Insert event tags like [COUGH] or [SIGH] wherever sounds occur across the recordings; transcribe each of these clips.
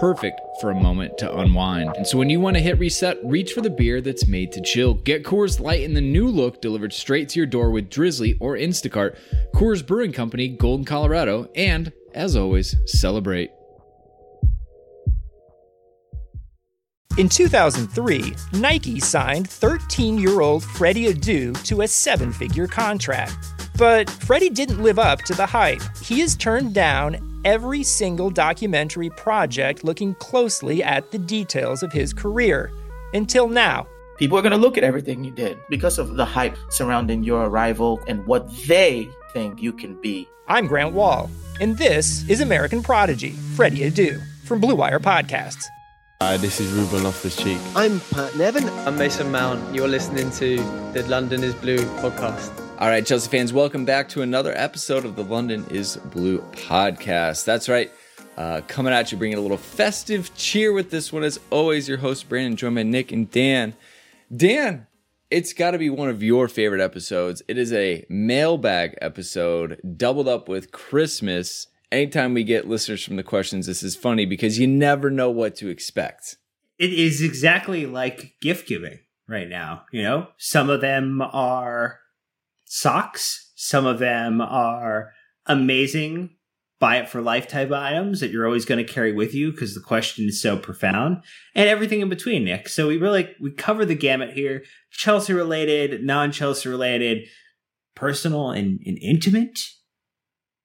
perfect for a moment to unwind. And so when you want to hit reset, reach for the beer that's made to chill. Get Coors Light in the new look delivered straight to your door with Drizly or Instacart. Coors Brewing Company, Golden, Colorado, and as always, celebrate. In 2003, Nike signed 13 year old Freddie Adu to a seven figure contract. But Freddie didn't live up to the hype. He has turned down every single documentary project looking closely at the details of his career. Until now. People are going to look at everything you did because of the hype surrounding your arrival and what they think you can be. I'm Grant Wahl, and this is American Prodigy, Freddie Adu, from Blue Wire Podcasts. Hi, this is Ruben Loftus Cheek. I'm Pat Nevin. I'm Mason Mount. You're listening to the London is Blue podcast. All right, Chelsea fans, welcome back to another episode of the London is Blue podcast. That's right. Uh, coming at you, bringing a little festive cheer with this one. As always, your host, Brandon, joined by Nick and Dan. Dan, it's got to be one of your favorite episodes. It is a mailbag episode doubled up with Christmas. Anytime we get listeners from the questions, this is funny because you never know what to expect. It is exactly like gift giving right now. You know, some of them are socks. Some of them are amazing buy it for life type items that you're always going to carry with you because the question is so profound and everything in between nick. So we really we cover the gamut here. Chelsea related non-chelsea related personal and, and intimate.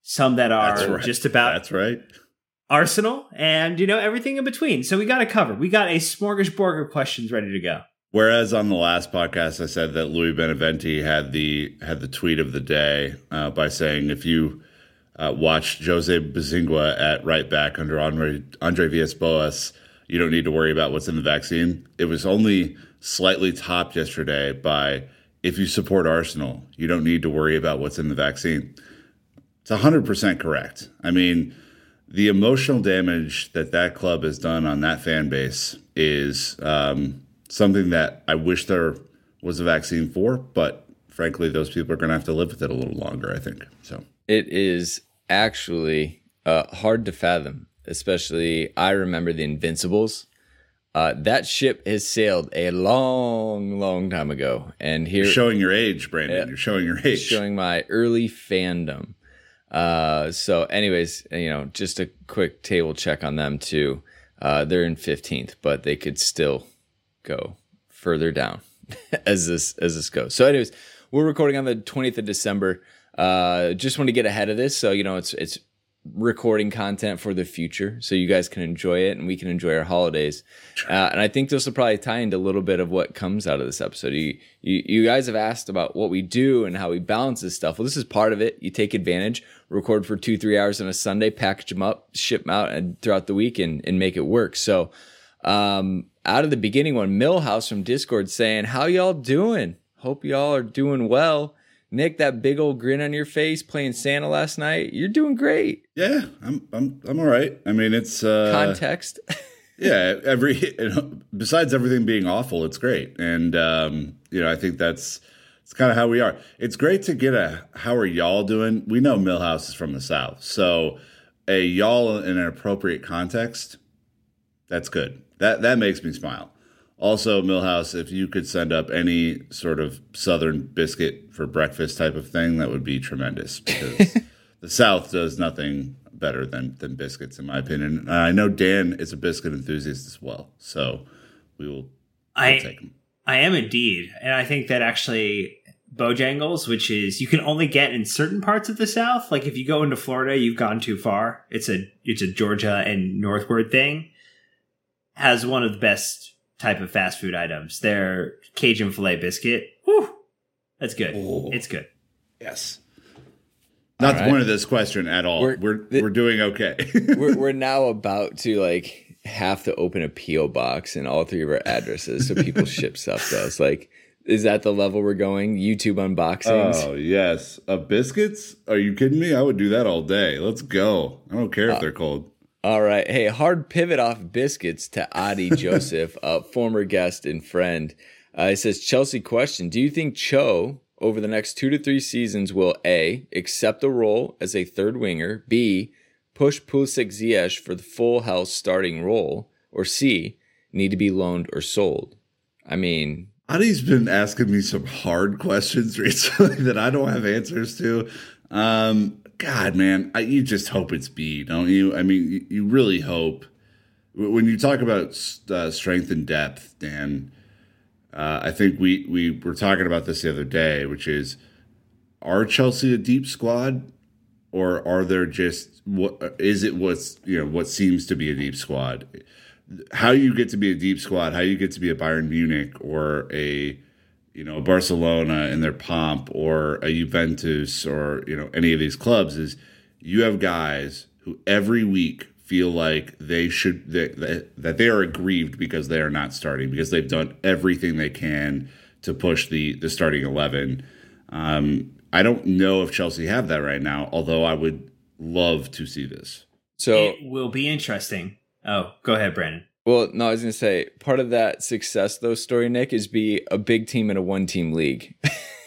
Some that are right. just about that's right. arsenal and you know everything in between. So we got it covered we got a smorgasbord of questions ready to go Whereas on the last podcast, I said that Louis Beneventi had the had the tweet of the day uh, by saying, if you uh, watch Jose Bosingwa at right back under Andre Andre Villas-Boas, you don't need to worry about what's in the vaccine. It was only slightly topped yesterday by, if you support Arsenal, you don't need to worry about what's in the vaccine. It's hundred percent correct. I mean, the emotional damage that that club has done on that fan base is. Um, something that I wish there was a vaccine for, but frankly, those people are going to have to live with it a little longer, I think. So it is actually uh, hard to fathom, especially I remember the Invincibles. Uh, that ship has sailed a long, long time ago, and here You're showing your age, Brandon. Uh, You're showing your age, showing my early fandom. Uh, so, anyways, you know, just a quick table check on them too. Uh, they're in 15th, but they could still go further down [LAUGHS] as this as this goes. So, anyways, we're recording on the 20th of December. Uh, just want to get ahead of this, so you know it's it's recording content for the future, so you guys can enjoy it and we can enjoy our holidays. Uh, and I think this will probably tie into a little bit of what comes out of this episode. You, you you guys have asked about what we do and how we balance this stuff. Well, this is part of it. You take advantage, record for two three hours on a Sunday, package them up, ship them out, and throughout the week and and make it work. So. Um, out of the beginning one, Millhouse from Discord saying, How y'all doing? Hope y'all are doing well. Nick, that big old grin on your face playing Santa last night. You're doing great. Yeah, I'm I'm I'm all right. I mean, it's uh context. [LAUGHS] yeah, every besides everything being awful, it's great. And um, you know, I think that's it's kind of how we are. It's great to get a how are y'all doing? We know Millhouse is from the South. So a y'all in an appropriate context, that's good that that makes me smile. Also, Millhouse, if you could send up any sort of Southern biscuit for breakfast type of thing, that would be tremendous because [LAUGHS] the South does nothing better than than biscuits, in my opinion. Uh, I know Dan is a biscuit enthusiast as well, so we will. We'll I take them. I am indeed, and I think that actually Bojangles, which is you can only get in certain parts of the South. Like if you go into Florida, you've gone too far. It's a it's a Georgia and northward thing. Has one of the best type of fast food items. Their Cajun filet biscuit. Whew, that's good. Oh. It's good. Yes. Not the point of this question at all. We're we're, the, we're doing okay. [LAUGHS] we're we're now about to like have to open a PO box in all three of our addresses so people [LAUGHS] ship stuff to us. Like, is that the level we're going? YouTube unboxings. Oh yes, of biscuits. Are you kidding me? I would do that all day. Let's go. I don't care uh, if they're cold. All right. Hey, hard pivot off biscuits to Adi [LAUGHS] Joseph, a former guest and friend. Uh, it says Chelsea question: Do you think Cho over the next two to three seasons will A, accept a role as a third winger, B, push Pulisic Ziyech for the full house starting role, or C, need to be loaned or sold? I mean, Adi's been asking me some hard questions [LAUGHS] recently that I don't have answers to. Um, God, man, I, you just hope it's B, don't you? I mean, you, you really hope. When you talk about uh, strength and depth, Dan, uh, I think we we were talking about this the other day, which is are Chelsea a deep squad, or are there just what is it? What's you know what seems to be a deep squad? How you get to be a deep squad? How you get to be a Bayern Munich or a you know Barcelona in their pomp or a Juventus or you know any of these clubs is you have guys who every week feel like they should that, that they are aggrieved because they are not starting because they've done everything they can to push the the starting 11 um, i don't know if chelsea have that right now although i would love to see this. So it will be interesting. Oh go ahead brandon well no i was gonna say part of that success though story nick is be a big team in a one team league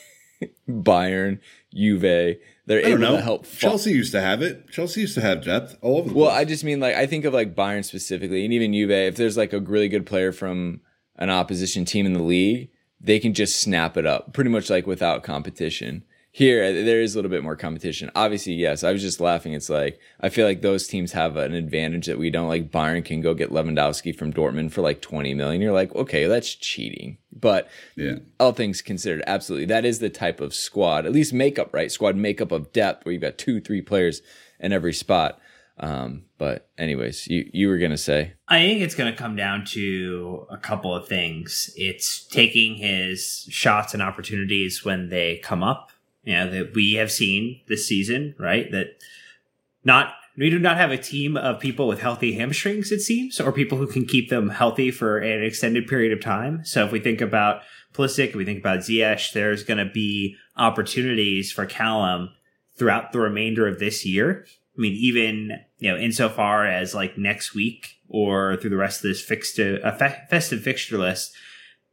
[LAUGHS] bayern juve they're able know. to help. Chelsea used to have it. Chelsea used to have depth all over. well, place. Well, I just mean like I think of like Bayern specifically, and even Juve. If there's like a really good player from an opposition team in the league, they can just snap it up pretty much like without competition. Here, there is a little bit more competition. Obviously, yes. I was just laughing. It's like I feel like those teams have an advantage that we don't. Like Bayern can go get Lewandowski from Dortmund for like twenty million. You're like, okay, that's cheating. But yeah, all things considered, absolutely, that is the type of squad, at least makeup, right? Squad makeup of depth where you've got two, three players in every spot. Um, but anyways, you you were gonna say I think it's gonna come down to a couple of things. It's taking his shots and opportunities when they come up you know, that we have seen this season, right? That not we do not have a team of people with healthy hamstrings, it seems, or people who can keep them healthy for an extended period of time. So if we think about Pulisic, if we think about Ziyech, there's going to be opportunities for Callum throughout the remainder of this year. I mean, even you know, insofar as like next week or through the rest of this fixed uh, festive fixture list,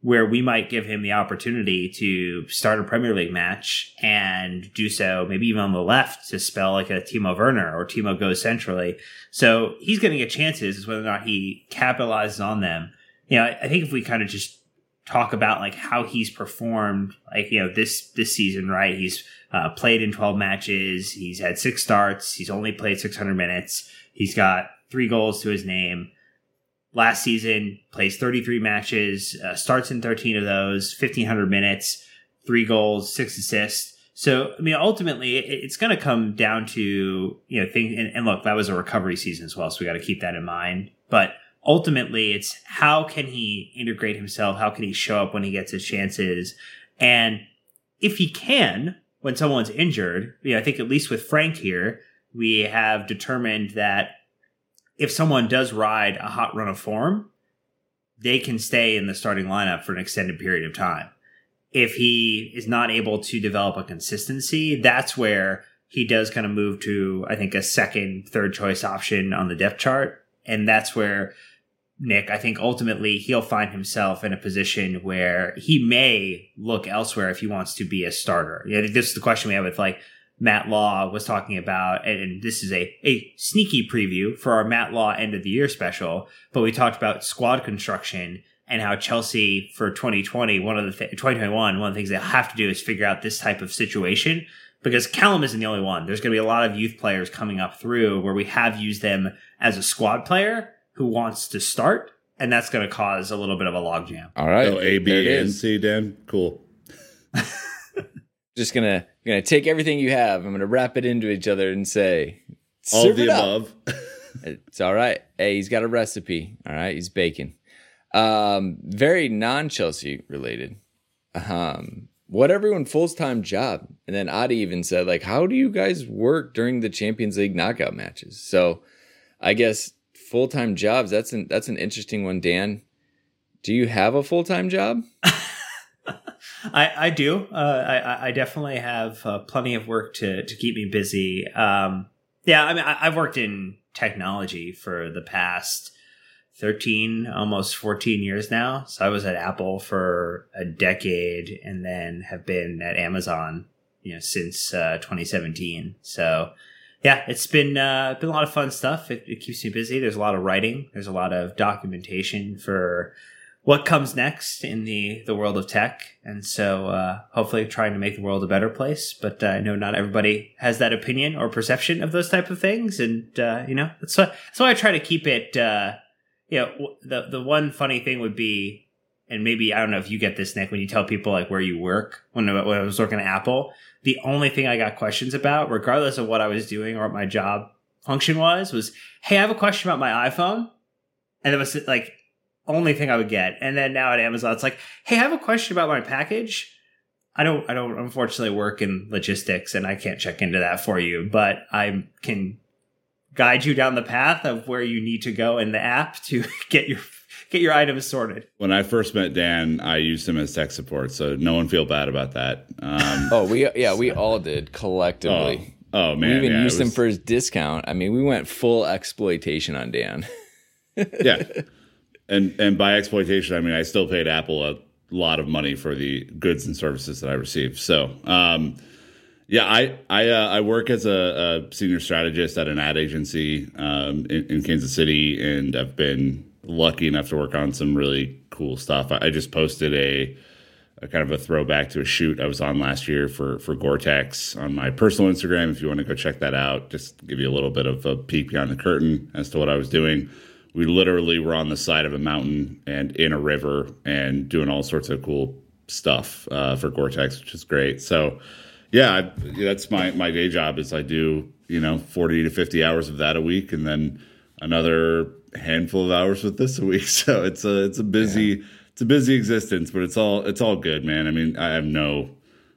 where we might give him the opportunity to start a Premier League match and do so maybe even on the left to spell like a Timo Werner or Timo goes centrally. So he's going to get chances as whether or not he capitalizes on them. You know, I think if we kind of just talk about like how he's performed, like, you know, this, this season, right? He's uh, played in 12 matches. He's had six starts. He's only played 600 minutes. He's got three goals to his name last season, plays 33 matches, uh, starts in 13 of those, 1,500 minutes, three goals, six assists. So, I mean, ultimately, it's going to come down to, you know, things. And, and look, that was a recovery season as well. So we got to keep that in mind. But ultimately, it's how can he integrate himself? How can he show up when he gets his chances? And if he can, when someone's injured, you know, I think at least with Frank here, we have determined that if someone does ride a hot run of form, they can stay in the starting lineup for an extended period of time. If he is not able to develop a consistency, that's where he does kind of move to, I think, a second, third choice option on the depth chart. And that's where Nick, I think ultimately he'll find himself in a position where he may look elsewhere if he wants to be a starter. Yeah, this is the question we have with like Matt Law was talking about, and this is a, a sneaky preview for our Matt Law end of the year special, but we talked about squad construction and how Chelsea for 2020, one of the th- 2021, one of the things they have to do is figure out this type of situation because Callum isn't the only one. There's going to be a lot of youth players coming up through where we have used them as a squad player who wants to start, and that's going to cause a little bit of a logjam. All right. Oh, A, there it B, and. C, Dan. Cool. [LAUGHS] [LAUGHS] Just gonna gonna take everything you have. I'm gonna wrap it into each other and say, All of the above. [LAUGHS] It's all right. Hey, he's got a recipe. All right, he's baking. Um, very non-Chelsea related. Um, what everyone full time job? And then Adi even said, like, how do you guys work during the Champions League knockout matches? So, I guess full time jobs. That's an that's an interesting one. Dan, do you have a full time job? [LAUGHS] I, I do. Uh, I, I definitely have uh, plenty of work to, to keep me busy. Um, yeah, I mean, I, I've worked in technology for the past 13, almost 14 years now. So I was at Apple for a decade and then have been at Amazon, you know, since uh, 2017. So yeah, it's been uh, been a lot of fun stuff. It, it keeps me busy. There's a lot of writing. There's a lot of documentation for what comes next in the the world of tech. And so uh, hopefully trying to make the world a better place. But uh, i know not everybody has that opinion or perception of those type of things. And uh, you know that's why that's why i try to keep it uh, you know the the one funny thing would be and maybe i don't know if you get this nick when you tell people like where you work when, when i was working at apple the only thing i got questions about regardless of what i was doing or what my job function was was hey i have a question about my iphone. And it was like only thing I would get. And then now at Amazon, it's like, hey, I have a question about my package. I don't, I don't unfortunately work in logistics and I can't check into that for you, but I can guide you down the path of where you need to go in the app to [LAUGHS] get your, get your items sorted. When I first met Dan, I used him as tech support, so no one feel bad about that. Um, Oh, we yeah, we all did collectively. oh, oh, man, we even yeah, it used him for his discount. I mean, we went full exploitation on Dan. [LAUGHS] yeah. And and by exploitation, I mean I still paid Apple a lot of money for the goods and services that I received. So, um, yeah, I I uh, I work as a, a senior strategist at an ad agency um, in, in Kansas City, and I've been lucky enough to work on some really cool stuff. I, I just posted a, a kind of a throwback to a shoot I was on last year for for Gore-Tex on my personal Instagram. If you want to go check that out, just give you a little bit of a peek behind the curtain as to what I was doing we literally were on the side of a mountain and in a river and doing all sorts of cool stuff uh, for Gore-Tex, which is great. So, yeah, I, that's my my day job. Is I do you know forty to fifty hours of that a week, and then another handful of hours with this a week. [LAUGHS] So it's a it's a busy it's a busy existence, but it's all it's all good, man. I mean, I have no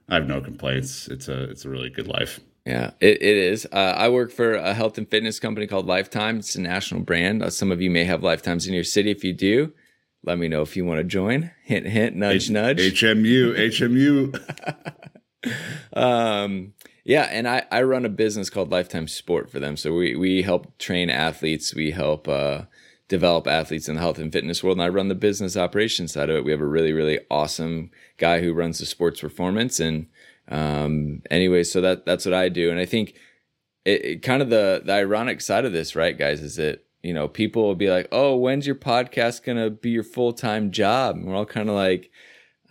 I have no complaints. It's a it's a really good life. Yeah, it, it is. Uh, I work for a health and fitness company called Lifetime. It's a national brand. Uh, some of you may have Lifetimes in your city. If you do, let me know if you want to join. Hint, hint, nudge, H- nudge. HMU, HMU. [LAUGHS] um, yeah, and I, I run a business called Lifetime Sport for them. So we, we help train athletes. We help uh, develop athletes in the health and fitness world. And I run the business operations side of it. We have a really, really awesome guy who runs the sports performance. And um, anyway, so that that's what I do. And I think it, it kind of the the ironic side of this, right, guys, is that you know people will be like, "Oh, when's your podcast gonna be your full time job?" And we're all kind of like,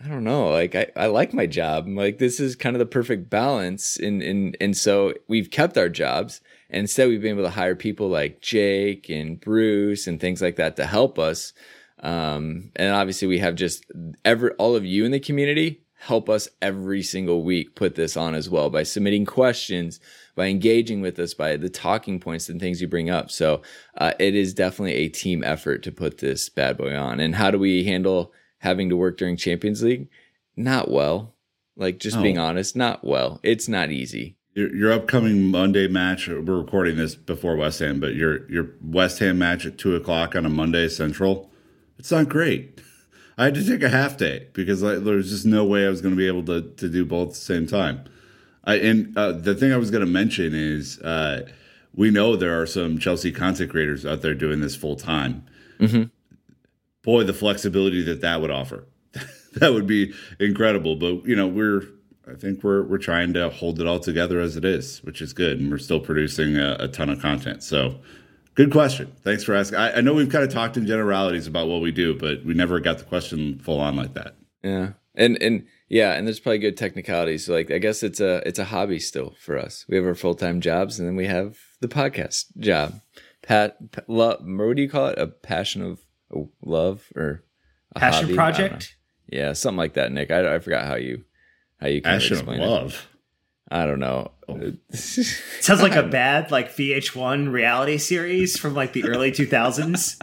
I don't know. Like I, I like my job. I'm like this is kind of the perfect balance. And and and so we've kept our jobs. And instead we've been able to hire people like Jake and Bruce and things like that to help us. Um, and obviously we have just ever all of you in the community help us every single week put this on as well by submitting questions, by engaging with us, by the talking points and things you bring up. So uh, it is definitely a team effort to put this bad boy on. And how do we handle having to work during Champions League? Not well. Like just being honest, not well. It's not easy. Your, your upcoming Monday match. We're recording this before West Ham, but your your West Ham match at two o'clock on a Monday Central. It's not great. I had to take a half day because I, there was just no way I was going to be able to to do both at the same time. I, and uh, the thing I was going to mention is uh, we know there are some Chelsea content creators out there doing this full time. Boy, the flexibility that that would offer, [LAUGHS] that would be incredible. But you know, we're I think we're we're trying to hold it all together as it is, which is good, and we're still producing a, a ton of content. So, good question. Thanks for asking. I, I know we've kind of talked in generalities about what we do, but we never got the question full on like that. Yeah. And and yeah, and there's probably good technicalities. So like I guess it's a it's a hobby still for us. We have our full time jobs, and then we have the podcast job. Pat, love. What do you call it? A passion of love or a passion hobby? project? Yeah, something like that, Nick. I, I forgot how you how you passion of love. It. I don't know. [LAUGHS] Sounds like a bad like VH1 reality series from like the early [LAUGHS] 2000s.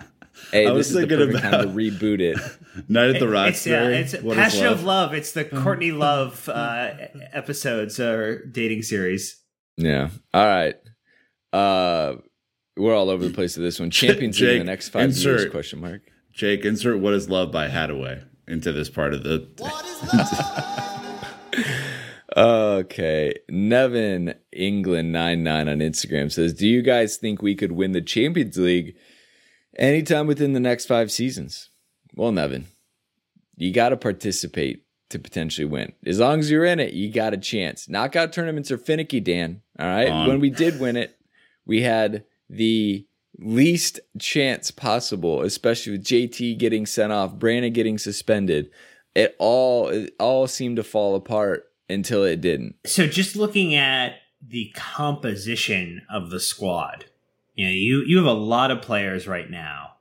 Hey, I was thinking about time to reboot it. [LAUGHS] Night at the Roxbury. It's, yeah, it's Passion love? of Love. It's the Courtney Love uh, episodes or dating series. Yeah. All right. Uh, we're all over the place with this one. Champions Jake, in the next five insert, years? Question mark. Jake, insert "What Is Love" by Hadaway into this part of the. Okay, Nevin England nine nine on Instagram says, "Do you guys think we could win the Champions League anytime within the next five seasons?" Well, Nevin, you got to participate to potentially win. As long as you're in it, you got a chance. Knockout tournaments are finicky, Dan. All right. When we did win it, we had the least chance possible, especially with JT getting sent off, Brandon getting suspended. It all it all seemed to fall apart until it didn't. So just looking at the composition of the squad, you know, you you have a lot of players right now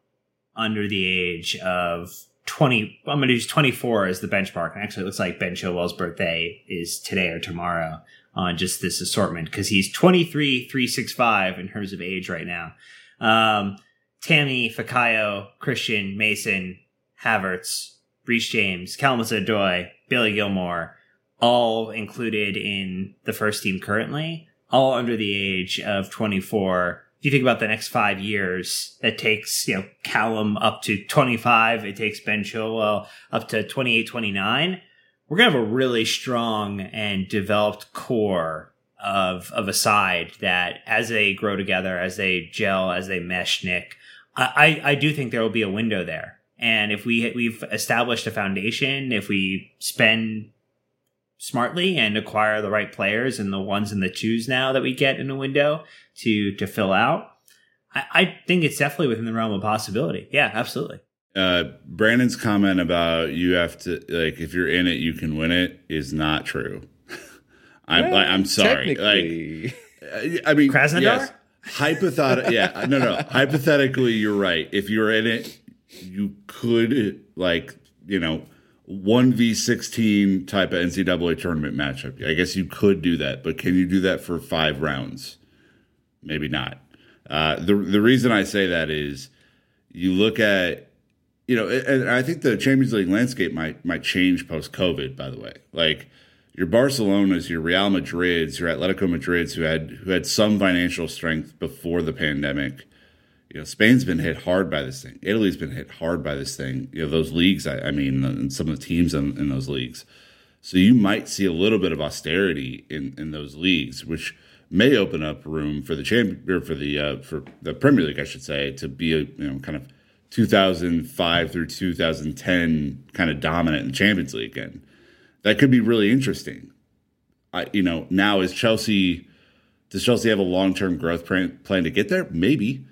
under the age of 20 I'm going to use 24 as the benchmark. And actually it looks like Ben Chilwell's birthday is today or tomorrow on just this assortment because he's 23 365 in terms of age right now. Um, Tammy, Fikayo, Christian, Mason, Havertz, Reece James, Hudson-Odoi, Billy Gilmour, all included in the first team currently, all under the age of 24. If you think about the next five years, that takes, you know, Callum up to 25. It takes Ben Chilwell up to 28, 29. We're going to have a really strong and developed core of, of a side that as they grow together, as they gel, as they mesh, Nick, I, I do think there will be a window there. And if we we've established a foundation, if we spend smartly and acquire the right players and the ones and the twos now that we get in a window to to fill out, I, I think it's definitely within the realm of possibility. Yeah, absolutely. Uh, Brandon's comment about you have to like if you're in it, you can win it is not true. [LAUGHS] I'm well, I'm sorry. Like I mean, Krasnodar. Yes, hypothetically, yeah, no, no. [LAUGHS] hypothetically, you're right. If you're in it, you could like you know one v sixteen type of NCAA tournament matchup. I guess you could do that, but can you do that for five rounds? Maybe not. Uh, the the reason I say that is you look at you know, and I think the Champions League landscape might might change post COVID. By the way, like your Barcelonas, your Real Madrids, your Atletico Madrids, who had who had some financial strength before the pandemic, you know, Spain's been hit hard by this thing. Italy's been hit hard by this thing. You know, those leagues, I, I mean, and some of the teams in, in, those leagues. So you might see a little bit of austerity in, in those leagues, which may open up room for the champion or for the uh, for the Premier League, I should say, to be a you know kind of 2005 through 2010 kind of dominant in the Champions League, and that could be really interesting. I you know now is Chelsea. Does Chelsea have a long term growth plan to get there? Maybe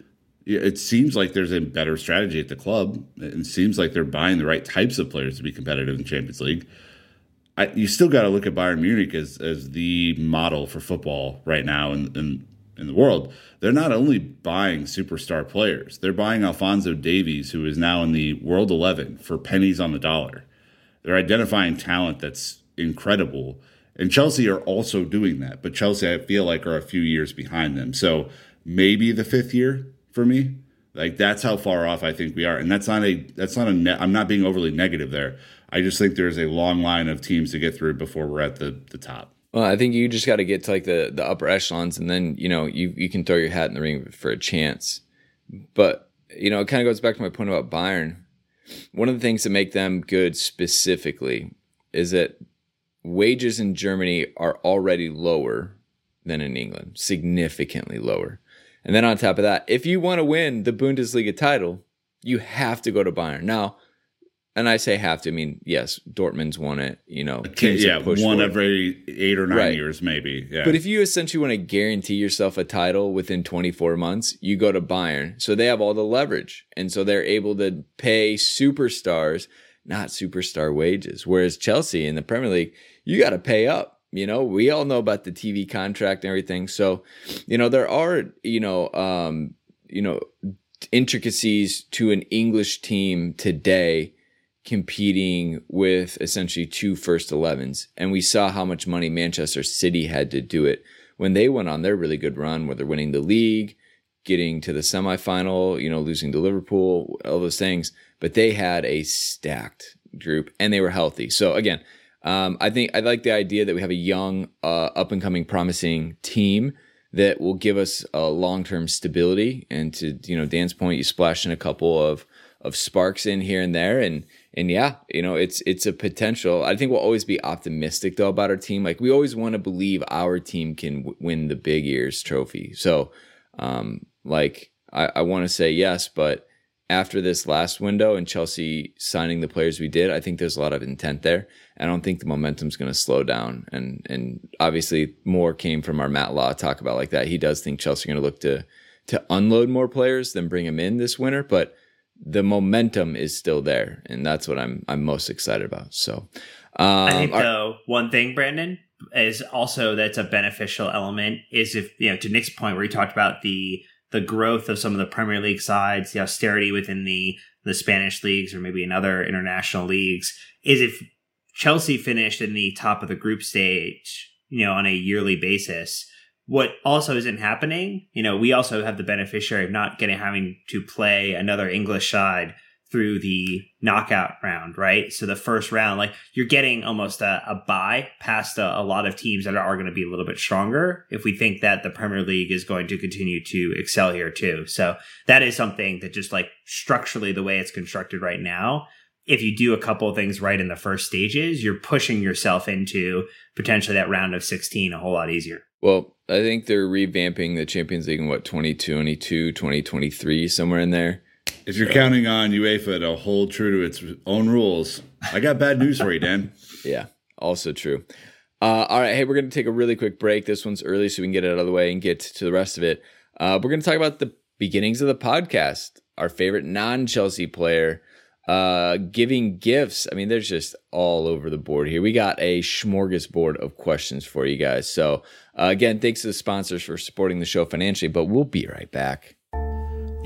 it seems like there's a better strategy at the club. It seems like they're buying the right types of players to be competitive in the Champions League. I, you still got to look at Bayern Munich as as the model for football right now in, in in the world. They're not only buying superstar players; they're buying Alphonso Davies, who is now in the World Eleven for pennies on the dollar. They're identifying talent that's incredible, and Chelsea are also doing that. But Chelsea, I feel like, are a few years behind them. So maybe the fifth year for me. Like that's how far off I think we are, and that's not a that's not a. Ne- I'm not being overly negative there. I just think there's a long line of teams to get through before we're at the the top. Well, I think you just got to get to like the the upper echelons, and then you know you you can throw your hat in the ring for a chance. But you know, it kind of goes back to my point about Bayern. One of the things that make them good specifically is that wages in Germany are already lower than in England, significantly lower. And then on top of that, if you want to win the Bundesliga title, you have to go to Bayern. Now, and I say have to, I mean, yes, Dortmund's won it, you know. Yeah, one every eight or nine right. years, maybe. Yeah. But if you essentially want to guarantee yourself a title within 24 months, you go to Bayern. So they have all the leverage. And so they're able to pay superstars not superstar wages. Whereas Chelsea in the Premier League, you got to pay up. You know, we all know about the TV contract and everything. So, you know, there are, you know, um, you know, intricacies to an English team today competing with essentially two first 11s. And we saw how much money Manchester City had to do it when they went on their really good run, where they're winning the league, getting to the semifinal, you know, losing to Liverpool, all those things. But they had a stacked group and they were healthy. So again, um, I think I like the idea that we have a young, uh, up and coming, promising team that will give us a long term stability. And to you know Dan's point, you splash in a couple of of sparks in here and there, and and yeah, you know it's it's a potential. I think we'll always be optimistic though about our team. Like we always want to believe our team can w- win the big ears trophy. So, um, like I, I want to say yes, but after this last window and Chelsea signing the players we did, I think there's a lot of intent there. I don't think the momentum's going to slow down. And and obviously more came from our Matt Law talk about like that. He does think Chelsea are going to look to to unload more players than bring them in this winter, but the momentum is still there, and that's what I'm I'm most excited about. So, um, I think our, though one thing, Brandon, is also that's a beneficial element is if you know to Nick's point where he talked about the the growth of some of the Premier League sides, the austerity within the the Spanish leagues or maybe in other international leagues, is if Chelsea finished in the top of the group stage, you know, on a yearly basis. What also isn't happening, you know, we also have the beneficiary of not getting having to play another English side through the knockout round, right? So the first round, like you're getting almost a, a buy past a, a, lot of teams that are, going to be a little bit stronger if we think that the Premier League is going to continue to excel here too. So that is something that just like structurally the way it's constructed right now, if you do a couple of things right in the first stages, you're pushing yourself into potentially that round of 16 a whole lot easier. Well, I think they're revamping the Champions League in what 2022, 2023, somewhere in there if you're counting on UEFA to hold true to its own rules, I got bad news for you, Dan. [LAUGHS] yeah, also true. Uh, all right, hey, we're going to take a really quick break. This one's early, so we can get it out of the way and get to the rest of it. Uh, we're going to talk about the beginnings of the podcast. Our favorite non-Chelsea player uh, giving gifts. I mean, there's just all over the board here. We got a smorgasbord of questions for you guys. So, uh, again, thanks to the sponsors for supporting the show financially. But we'll be right back.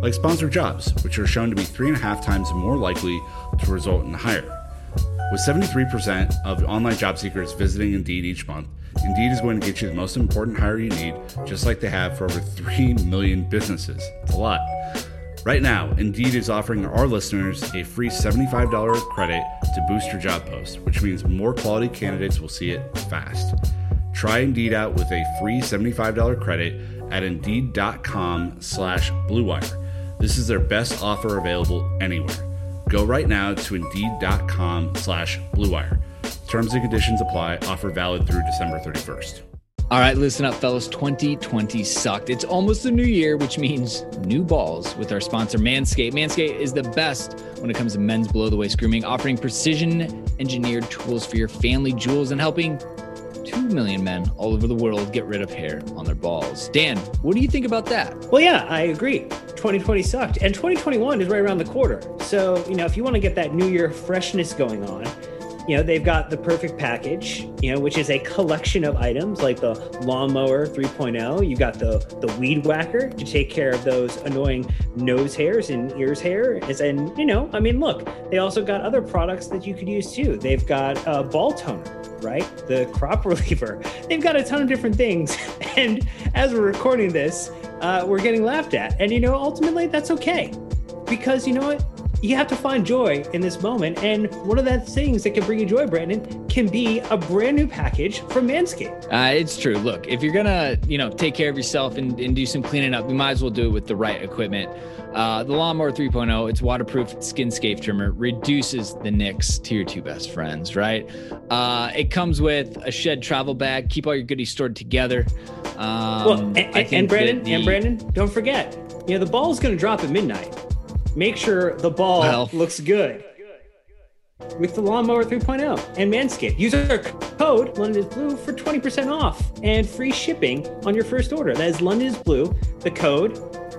like sponsored jobs, which are shown to be three and a half times more likely to result in a hire. With 73% of online job seekers visiting Indeed each month, Indeed is going to get you the most important hire you need, just like they have for over 3 million businesses. It's a lot. Right now, Indeed is offering our listeners a free $75 credit to boost your job post, which means more quality candidates will see it fast. Try Indeed out with a free $75 credit at Indeed.com slash BlueWire. This is their best offer available anywhere. Go right now to Indeed.com slash BlueWire. Terms and conditions apply. Offer valid through December 31st. All right, listen up, fellas. 2020 sucked. It's almost the new year, which means new balls with our sponsor, Manscaped. Manscaped is the best when it comes to men's below the waist grooming, offering precision engineered tools for your family jewels and helping 2 million men all over the world get rid of hair on their balls. Dan, what do you think about that? Well, yeah, I agree. 2020 sucked. And 2021 is right around the corner. So, you know, if you want to get that new year freshness going on, you know they've got the perfect package you know which is a collection of items like the lawnmower 3.0 you've got the the weed whacker to take care of those annoying nose hairs and ears hair. And you know i mean look they also got other products that you could use too. They've got a ball toner right? The crop [LAUGHS] reliever. They've got a ton of different things. [LAUGHS] And as we're recording this uh, we're getting laughed at. And you know ultimately that's okay. Because you know what you have to find joy in this moment. And one of the things that can bring you joy, Brandon, can be a brand new package from Manscaped. Uh, it's true. Look, if you're gonna, you know, take care of yourself and, and do some cleaning up, you might as well do it with the right equipment. Uh, the Lawnmower 3.0, it's waterproof skin scape trimmer, reduces the nicks to your two best friends, right? Uh, it comes with a shed travel bag, keep all your goodies stored together. Um, well, and, and, and Brandon, the, and Brandon, don't forget, you know, the ball's going to drop at midnight. Make sure the ball well, looks good with the Lawnmower 3.0 and Manscaped. Use our code London is Blue for 20% off and free shipping on your first order. That is London is Blue. The code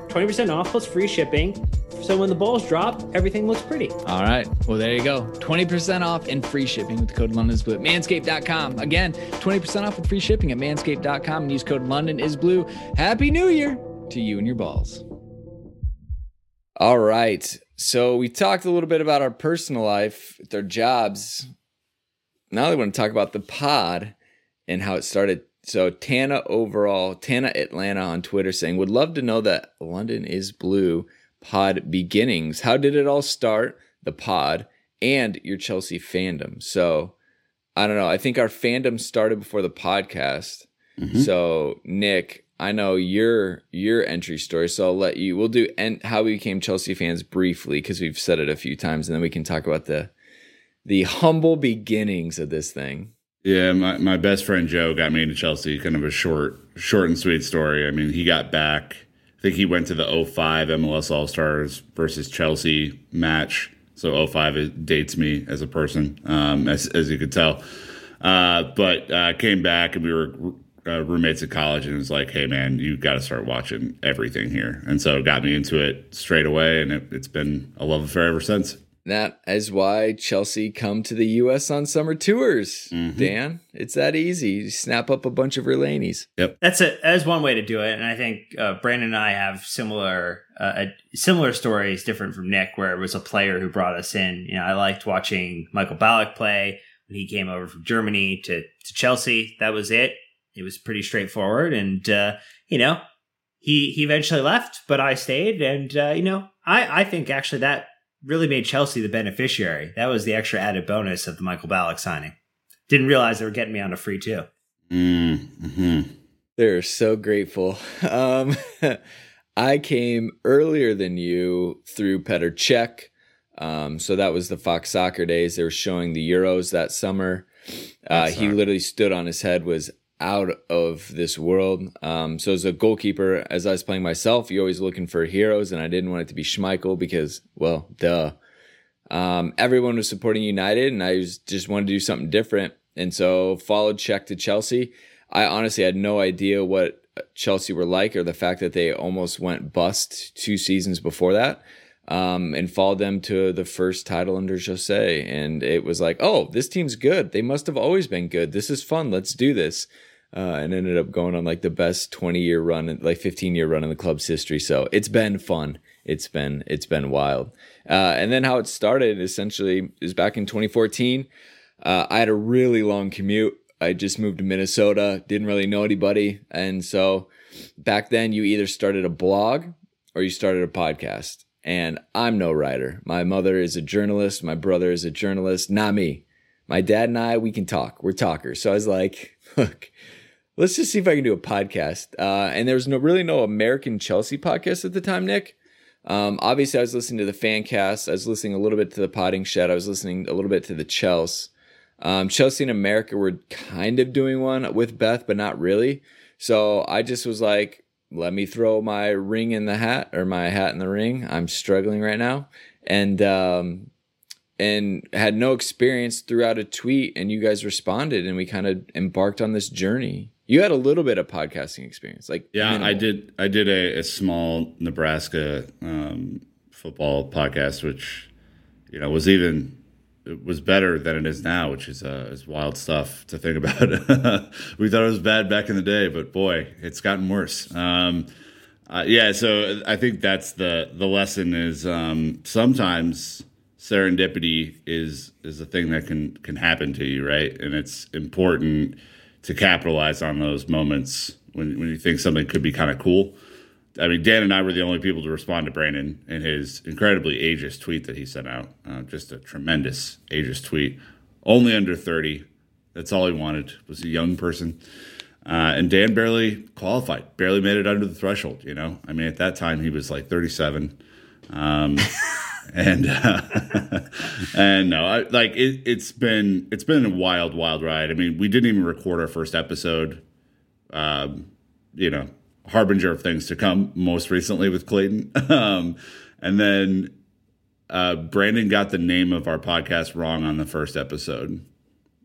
20% off plus free shipping. So when the balls drop, everything looks pretty. All right. Well, there you go. 20% off and free shipping with the code London is Blue at manscaped.com. Again, 20% off with free shipping at manscaped.com and use code London is Blue. Happy New Year to you and your balls. All right. So we talked a little bit about our personal life, their jobs. Now I want to talk about the pod and how it started. So Tana overall, Tana Atlanta on Twitter saying, would love to know that London is blue pod beginnings. How did it all start? The pod and your Chelsea fandom. So I don't know. I think our fandom started before the podcast. Mm-hmm. So Nick, I know your your entry story, so I'll let you. We'll do and how we became Chelsea fans briefly because we've said it a few times, and then we can talk about the the humble beginnings of this thing. Yeah, my, my best friend Joe got me into Chelsea. Kind of a short, short and sweet story. I mean, he got back. I think he went to the 05 MLS All Stars versus Chelsea match. So 05 it dates me as a person, um, as, as you could tell. Uh, but uh, came back and we were uh, roommates at college and was like, "Hey, man, you got to start watching everything here." And so got me into it straight away, and it, has been a love affair ever since. That is why Chelsea come to the U.S. on summer tours. Mm-hmm. Dan, it's that easy. You snap up a bunch of Relainies. Yep, that's it. that's one way to do it. And I think uh, Brandon and I have similar uh, similar stories, different from Nick, where it was a player who brought us in. You know, I liked watching Michael Ballack play when he came over from Germany to to Chelsea. That was it. It was pretty straightforward, and uh, you know, he he eventually left, but I stayed, and uh, you know, I I think actually that really made Chelsea the beneficiary. That was the extra added bonus of the Michael Ballack signing. Didn't realize they were getting me on a free too. Mm-hmm. They're so grateful. Um, [LAUGHS] I came earlier than you through Petr Cech. Um, so that was the Fox Soccer days. They were showing the Euros that summer. Uh, he literally stood on his head, was out of this world. Um, so as a goalkeeper, as I was playing myself, you're always looking for heroes, and I didn't want it to be Schmeichel because, well, duh. Um, everyone was supporting United, and I was, just wanted to do something different, and so followed Cech to Chelsea. I honestly had no idea what Chelsea were like, or the fact that they almost went bust two seasons before that. Um, and followed them to the first title under Jose. And it was like, oh, this team's good. They must have always been good. This is fun. Let's do this uh, and ended up going on like the best 20 year run, like 15 year run in the club's history. So it's been fun. It's been it's been wild. Uh, and then how it started essentially is back in 2014. Uh, I had a really long commute. I just moved to Minnesota, didn't really know anybody, and so back then you either started a blog or you started a podcast. And I'm no writer. My mother is a journalist. My brother is a journalist. Not me. My dad and I, we can talk. We're talkers. So I was like, [LAUGHS] look, let's just see if I can do a podcast. Uh, and there was no really no American Chelsea podcast at the time, Nick. Um, obviously, I was listening to the fan cast. I was listening a little bit to the Potting Shed. I was listening a little bit to the Chelsea. Um, Chelsea in America were kind of doing one with Beth, but not really. So I just was like, let me throw my ring in the hat or my hat in the ring. I'm struggling right now. And um, and had no experience throughout a tweet and you guys responded and we kind of embarked on this journey you had a little bit of podcasting experience, like yeah, minimal. I did. I did a, a small Nebraska um, football podcast, which you know was even it was better than it is now, which is uh, is wild stuff to think about. [LAUGHS] we thought it was bad back in the day, but boy, it's gotten worse. Um, uh, yeah, so I think that's the the lesson is um, sometimes serendipity is is a thing that can can happen to you, right? And it's important to capitalize on those moments when, when you think something could be kind of cool I mean, Dan and I were the only people to respond to Brandon in his incredibly ageist tweet that he sent out. Uh, just a tremendous ageist tweet. Only under 30. That's all he wanted was a young person. Uh, and Dan barely qualified, barely made it under the threshold. You know, I mean, at that time he was like 37, um, [LAUGHS] and uh, [LAUGHS] and no, I, like it, has been it's been a wild, wild ride. I mean, we didn't even record our first episode. Um, you know, harbinger of things to come. Most recently with Clayton, [LAUGHS] um, and then uh, Brandon got the name of our podcast wrong on the first episode.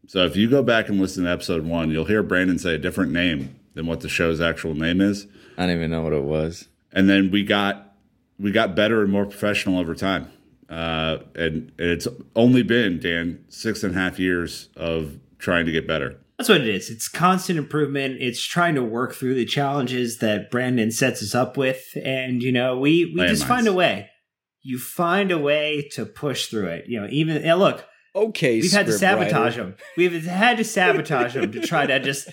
So if you go back and listen to episode one, you'll hear Brandon say a different name than what the show's actual name is. I don't even know what it was. And then we got we got better and more professional over time. Uh, and, and it's only been Dan six and a half years of trying to get better. That's what it is. It's constant improvement. It's trying to work through the challenges that Brandon sets us up with, and you know, we we just find a way. You find a way to push through it. You know, even look, okay, we've had to sabotage writer. him. We've had to sabotage him to try to [LAUGHS] just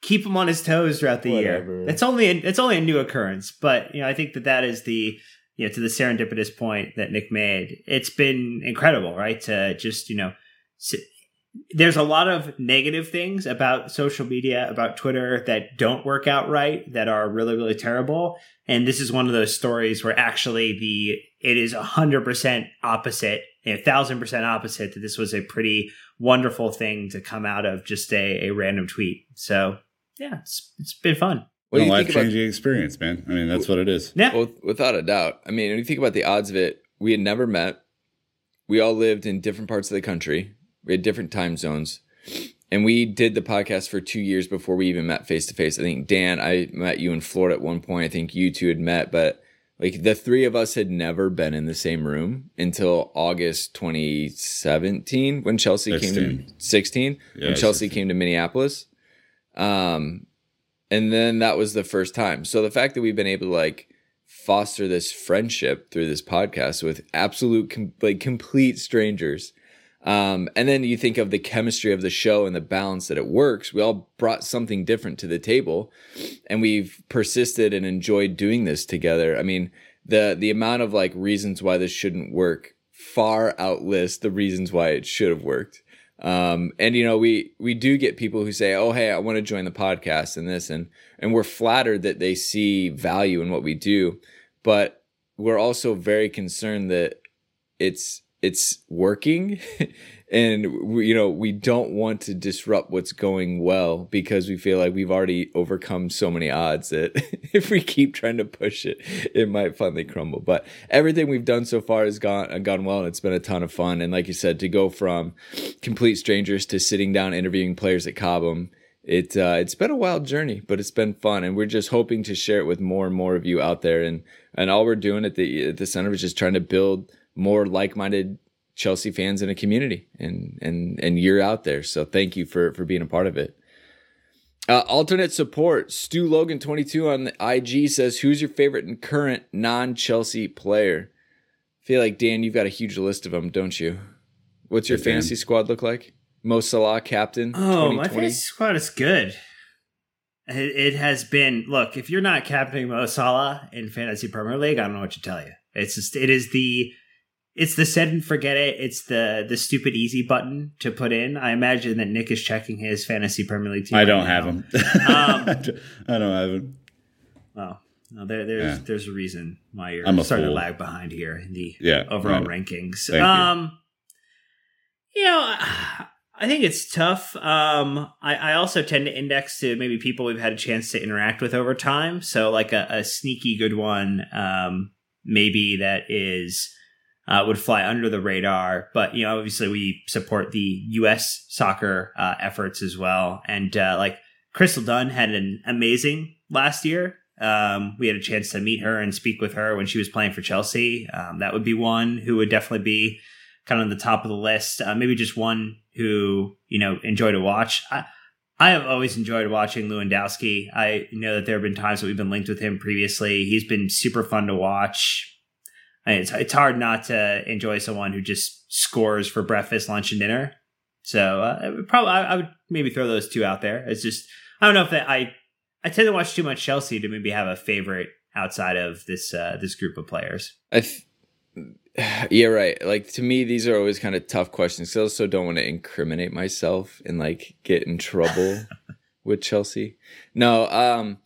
keep him on his toes throughout the Whatever. year. It's only a, it's only a new occurrence, but you know I think that that is the you know to the serendipitous point that Nick made. It's been incredible, right? To just you know. There's a lot of negative things about social media, about Twitter that don't work out right, that are really, really terrible. And this is one of those stories where actually the it is a hundred percent opposite a thousand percent opposite that this was a pretty wonderful thing to come out of just a, a random tweet. So yeah, it's it's been fun. What do you life changing experience, man. I mean, that's what it is. Yeah, well, without a doubt. I mean, when you think about the odds of it, we had never met. We all lived in different parts of the country. We had different time zones, and we did the podcast for two years before we even met face to face. I think Dan, I met you in Florida at one point. I think you two had met, but like the three of us had never been in the same room until August 2017 when Chelsea 16. came to 16 yeah, when Chelsea 16. came to Minneapolis. Um, and then that was the first time. So the fact that we've been able to like foster this friendship through this podcast with absolute com- like complete strangers um, and then you think of the chemistry of the show and the balance that it works. We all brought something different to the table, and we've persisted and enjoyed doing this together. I mean, the the amount of like reasons why this shouldn't work far outlist the reasons why it should have worked. Um, and you know, we we do get people who say, "Oh, hey, I want to join the podcast and this," and and we're flattered that they see value in what we do, but we're also very concerned that it's it's working. [LAUGHS] And we, you know we don't want to disrupt what's going well because we feel like we've already overcome so many odds that [LAUGHS] if we keep trying to push it it might finally crumble. But everything we've done so far has gone gone well and it's been a ton of fun. And like you said to go from complete strangers to sitting down interviewing players at Cobham it uh, it's been a wild journey, but it's been fun, and we're just hoping to share it with more and more of you out there. And and all we're doing at the at the center is just trying to build more like-minded Chelsea fans in a community, and and and you're out there. So thank you for for being a part of it. Uh, alternate support Stu Logan 22 on the IG says, "Who's your favorite and current non Chelsea player?" I feel like Dan, you've got a huge list of them, don't you? What's your fantasy squad look like? Mo Salah captain. Oh, my fantasy squad is good. It, it, has been. Look, if you're not captaining Mo Salah in fantasy Premier League, I don't know what to tell you. It's just it is the it's the set and forget it. It's the the stupid easy button to put in. I imagine that Nick is checking his fantasy Premier League team. I don't have him. [LAUGHS] Um, I don't have him. Well, no, there, there's yeah. there's a reason why you're starting fool. to lag behind here in the yeah, overall right. rankings. Thank um, you. you know, I think it's tough. Um, I, I also tend to index to maybe people we've had a chance to interact with over time. So, like a, a sneaky good one, um, maybe that is uh, would fly under the radar. But you know, obviously, we support the U.S. soccer uh, efforts as well. And uh, like Crystal Dunn had an amazing last year. Um, we had a chance to meet her and speak with her when she was playing for Chelsea. Um, that would be one who would definitely be kind of on the top of the list. Uh, maybe just one who you know enjoy to watch. I, I have always enjoyed watching Lewandowski. I know that there have been times that we've been linked with him previously. He's been super fun to watch it's it's hard not to enjoy someone who just scores for breakfast, lunch, and dinner. So uh, probably I, I, would maybe throw those two out there. It's just I don't know if that I I tend to watch too much Chelsea to maybe have a favorite outside of this uh, this group of players. I th- yeah, right. Like to me, these are always kind of tough questions. I also don't want to incriminate myself and like get in trouble [LAUGHS] with Chelsea. No, um,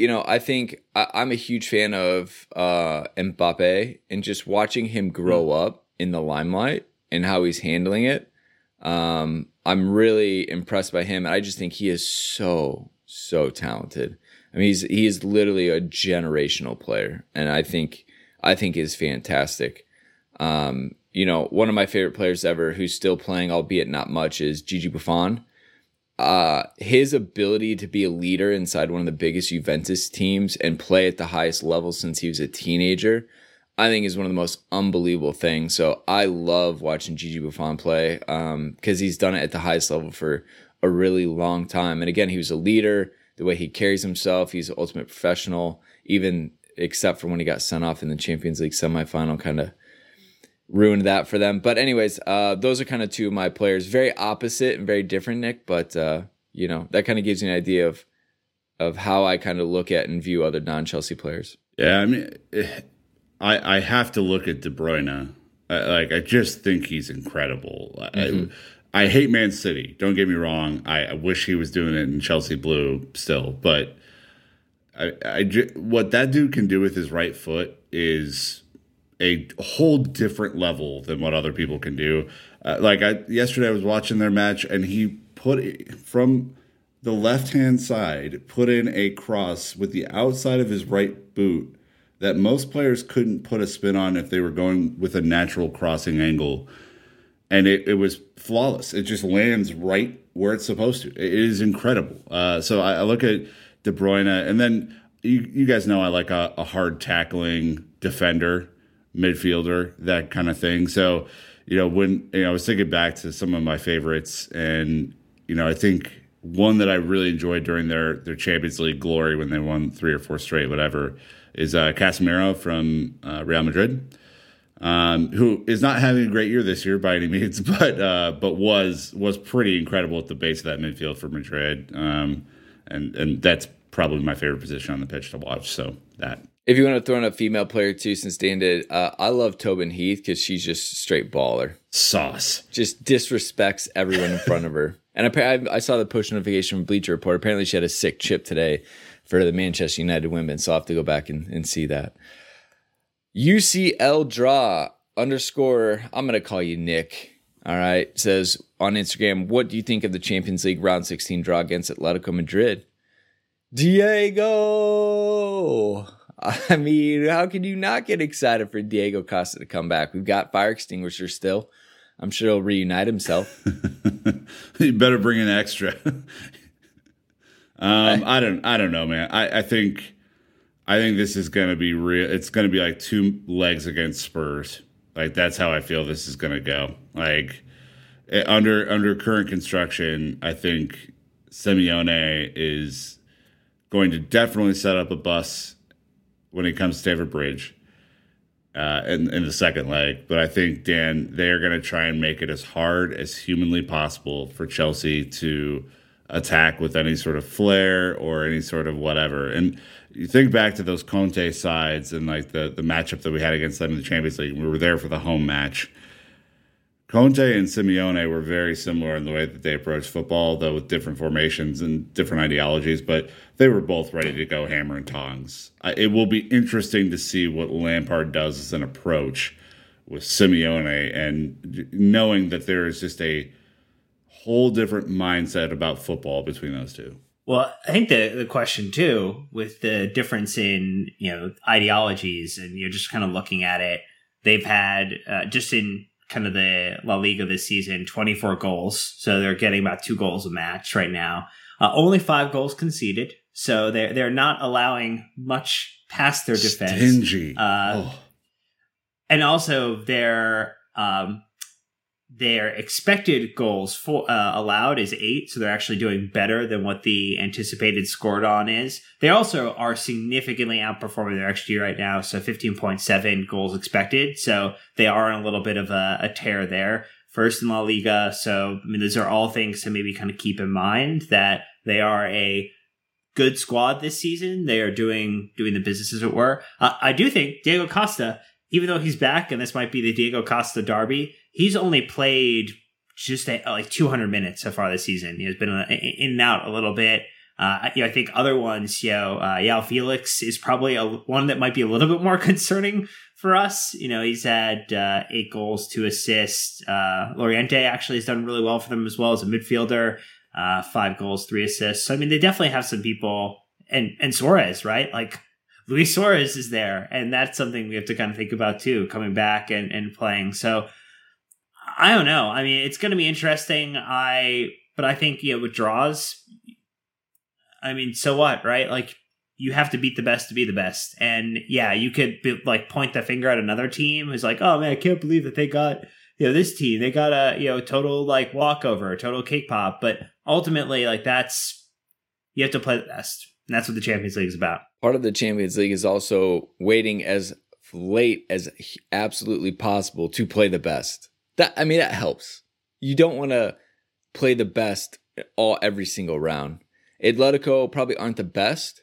you know, I think I, am a huge fan of uh Mbappe and just watching him grow mm. up in the limelight and how he's handling it. Um, I'm really impressed by him. And I just think he is so, so talented. I mean, he's he is literally a generational player, and I think I think is fantastic. Um, you know, one of my favorite players ever, who's still playing, albeit not much, is Gigi Buffon. Uh, his ability to be a leader inside one of the biggest Juventus teams and play at the highest level since he was a teenager, I think is one of the most unbelievable things. So I love watching Gigi Buffon play because um, he's done it at the highest level for a really long time. And again, he was a leader the way he carries himself. He's an ultimate professional, even except for when he got sent off in the Champions League semifinal, kind of ruined that for them. But anyways, uh, those are kind of two of my players, very opposite and very different, Nick. But uh, you know that kind of gives you an idea of of how I kind of look at and view other non Chelsea players. Yeah, I mean, I I have to look at De Bruyne. I, like I just think he's incredible. Mm-hmm. I, I hate Man City. Don't get me wrong. I, I, wish he was doing it in Chelsea blue still, but I, I what that dude can do with his right foot is a whole different level than what other people can do. Uh, like I yesterday, I was watching their match, and he put from the left hand side, put in a cross with the outside of his right boot that most players couldn't put a spin on if they were going with a natural crossing angle and it, it was flawless. It just lands right where it's supposed to. It is incredible. Uh, so I, I, look at De Bruyne, and then you, you guys know I like a, a hard tackling defender, midfielder, that kind of thing. So you know when you know, I was thinking back to some of my favorites, and you know I think one that I really enjoyed during their their Champions League glory when they won three or four straight, whatever, is uh, Casemiro from uh, Real Madrid um, who is not having a great year this year by any means, [LAUGHS] but uh, but was was pretty incredible at the base of that midfield for Madrid, um, and and that's probably my favorite position on the pitch to watch. So that. If you want to throw in a female player too, since Dan did, uh, I love Tobin Heath because she's just straight baller. Sauce. Just disrespects everyone in front of her. [LAUGHS] And I, I saw the push notification from Bleacher Report. Apparently, she had a sick chip today for the Manchester United women. So I'll have to go back and, and see that. UCL draw underscore, I'm going to call you Nick. All right. Says on Instagram, what do you think of the Champions League round 16 draw against Atletico Madrid? Diego. I mean, how can you not get excited for Diego Costa to come back? We've got fire extinguisher still. I'm sure he'll reunite himself. [LAUGHS] you better bring an extra. [LAUGHS] um, I don't I don't know, man. I, I think I think this is going to be real. It's going to be like two legs against Spurs. Like that's how I feel this is going to go. Like under under current construction, I think Simeone is going to definitely set up a bus when it comes to Stamford Bridge uh, in, in the second leg. But I think, Dan, they are going to try and make it as hard as humanly possible for Chelsea to attack with any sort of flair or any sort of whatever. And you think back to those Conte sides and like the the matchup that we had against them in the Champions League. We were there for the home match. Conte and Simeone were very similar in the way that they approached football, though with different formations and different ideologies. But they were both ready to go hammer and tongs. It will be interesting to see what Lampard does as an approach with Simeone, and knowing that there is just a whole different mindset about football between those two. Well, I think the the question too, with the difference in you know ideologies, and you're just kind of looking at it, they've had uh, just in kind of the La Liga this season, 24 goals, so they're getting about two goals a match right now. Uh, only five goals conceded, so they're they're not allowing much past their defense. Stingy. Uh, oh. And also, they're um, their expected goals for uh, allowed is eight, so they're actually doing better than what the anticipated scored on is. They also are significantly outperforming their XG right now, so 15.7 goals expected. So they are on a little bit of a, a tear there. First in La Liga, so I mean, those are all things to maybe kind of keep in mind that they are a good squad this season. They are doing doing the business as it were. Uh, I do think Diego Costa, even though he's back, and this might be the Diego Costa derby, he's only played just a, like 200 minutes so far this season. He has been in and out a little bit. Uh, you know, I think other ones, you know, uh, João Felix is probably a, one that might be a little bit more [LAUGHS] concerning for us. You know, he's had uh, eight goals, two assists. Uh, Llorente actually has done really well for them as well as a midfielder. Uh, five goals, three assists. So I mean, they definitely have some people, and and Suarez, right? Like Luis Suarez is there, and that's something we have to kind of think about too, coming back and and playing. So I don't know. I mean, it's going to be interesting. I but I think know with draws, I mean, so what, right? Like you have to beat the best to be the best. And yeah, you could be, like point the finger at another team who's like, "Oh man, I can't believe that they got you know this team. They got a you know total like walkover, total cake pop." But ultimately, like that's you have to play the best. And that's what the Champions League is about. Part of the Champions League is also waiting as late as absolutely possible to play the best. That I mean that helps. You don't want to play the best all every single round. Atletico probably aren't the best,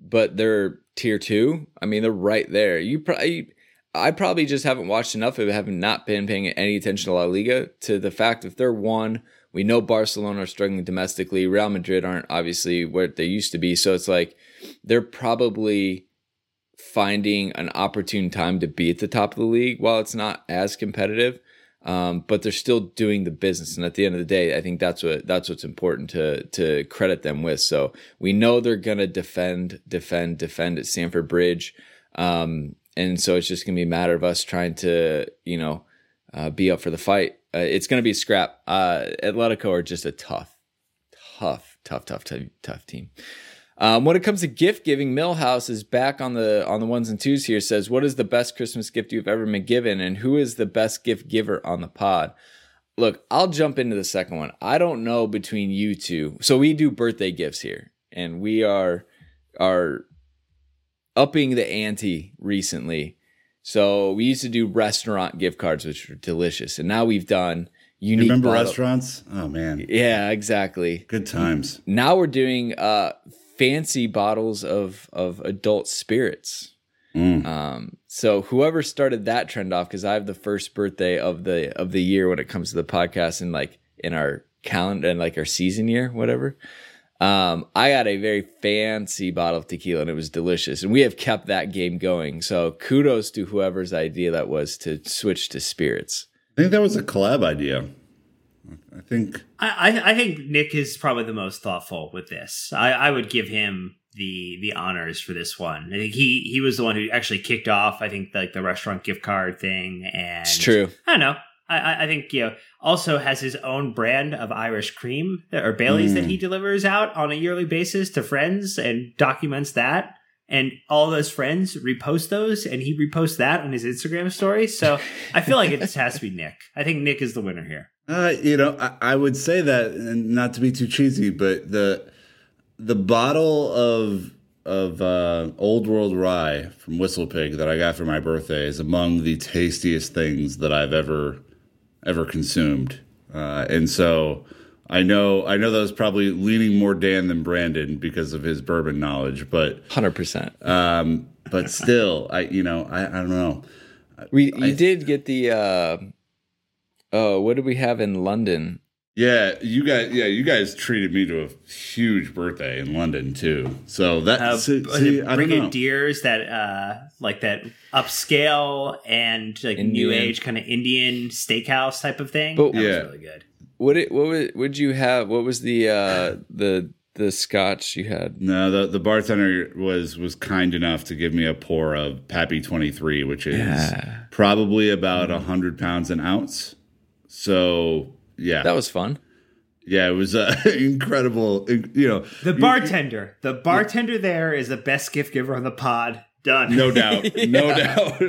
but they're tier two. I mean, they're right there. You probably, I probably just haven't watched enough of it, have not been paying any attention to La Liga to the fact if they're one, we know Barcelona are struggling domestically. Real Madrid aren't obviously where they used to be. So it's like they're probably finding an opportune time to be at the top of the league while it's not as competitive um, but they're still doing the business. And at the end of the day, I think that's what that's what's important to to credit them with. So we know they're gonna defend, defend, defend at Stamford Bridge, um, and so it's just gonna be a matter of us trying to you know uh, be up for the fight. Uh, it's gonna be a scrap. Uh, Atletico are just a tough, tough, tough, tough, tough, tough team. Um, when it comes to gift giving, Millhouse is back on the on the ones and twos here. Says, "What is the best Christmas gift you've ever been given, and who is the best gift giver on the pod?" Look, I'll jump into the second one. I don't know between you two. So we do birthday gifts here, and we are are upping the ante recently. So we used to do restaurant gift cards, which were delicious, and now we've done unique. You remember bottle- restaurants? Oh man, Yeah, exactly. good times. Now we're doing uh fancy bottles of of adult spirits. Mm. Um, so whoever started that trend off, because I have the first birthday of the of the year when it comes to the podcast and like in our calendar and like our season year, whatever. Um, I got a very fancy bottle of tequila and it was delicious. And we have kept that game going. So kudos to whoever's idea that was to switch to spirits. I think that was a collab idea. I think I, I I think Nick is probably the most thoughtful with this. I, I would give him the the honors for this one. I think he he was the one who actually kicked off. I think like the restaurant gift card thing, and It's true. I don't know. I, I- I think you know also has his own brand of Irish cream or Bailey's that he mm. delivers out on a yearly basis to friends and documents that. And all those friends repost those, and he reposts that on his Instagram story. So I feel like it just has to be Nick. I think Nick is the winner here. Uh, you know, I, I would say that, and not to be too cheesy, but the the bottle of of uh, Old World Rye from Whistle Pig that I got for my birthday is among the tastiest things that I've ever ever consumed, uh, and so I know I know that was probably leaning more Dan than Brandon because of his bourbon knowledge, but Hundred percent. um, but still, I you know I, I don't know. We you did get the uh oh, what did we have in London? Yeah, you guys. Yeah, you guys treated me to a huge birthday in London too. So that uh, see, was see, it I don't know. brigadiers that uh like that upscale and like new age kind of Indian steakhouse type of thing. But- that Yeah. was really good. What it what was would you have? What was the uh the the scotch you had? No, the the bartender was was kind enough to give me a pour of Pappy Twenty Three, which is Yeah. probably about a hundred pounds an ounce. So yeah, That was fun. yeah, it was uh, [LAUGHS] incredible. You know, The bartender, the bartender there is the best gift giver on the pod. Done. no doubt, [LAUGHS] [LAUGHS] no doubt,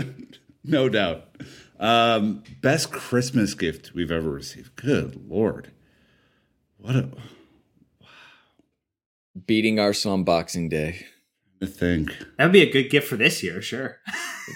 no doubt. Um, best Christmas gift we've ever received. Good lord, what a, Beating Arsenal on Boxing Day. I think That would be a good gift for this year, sure.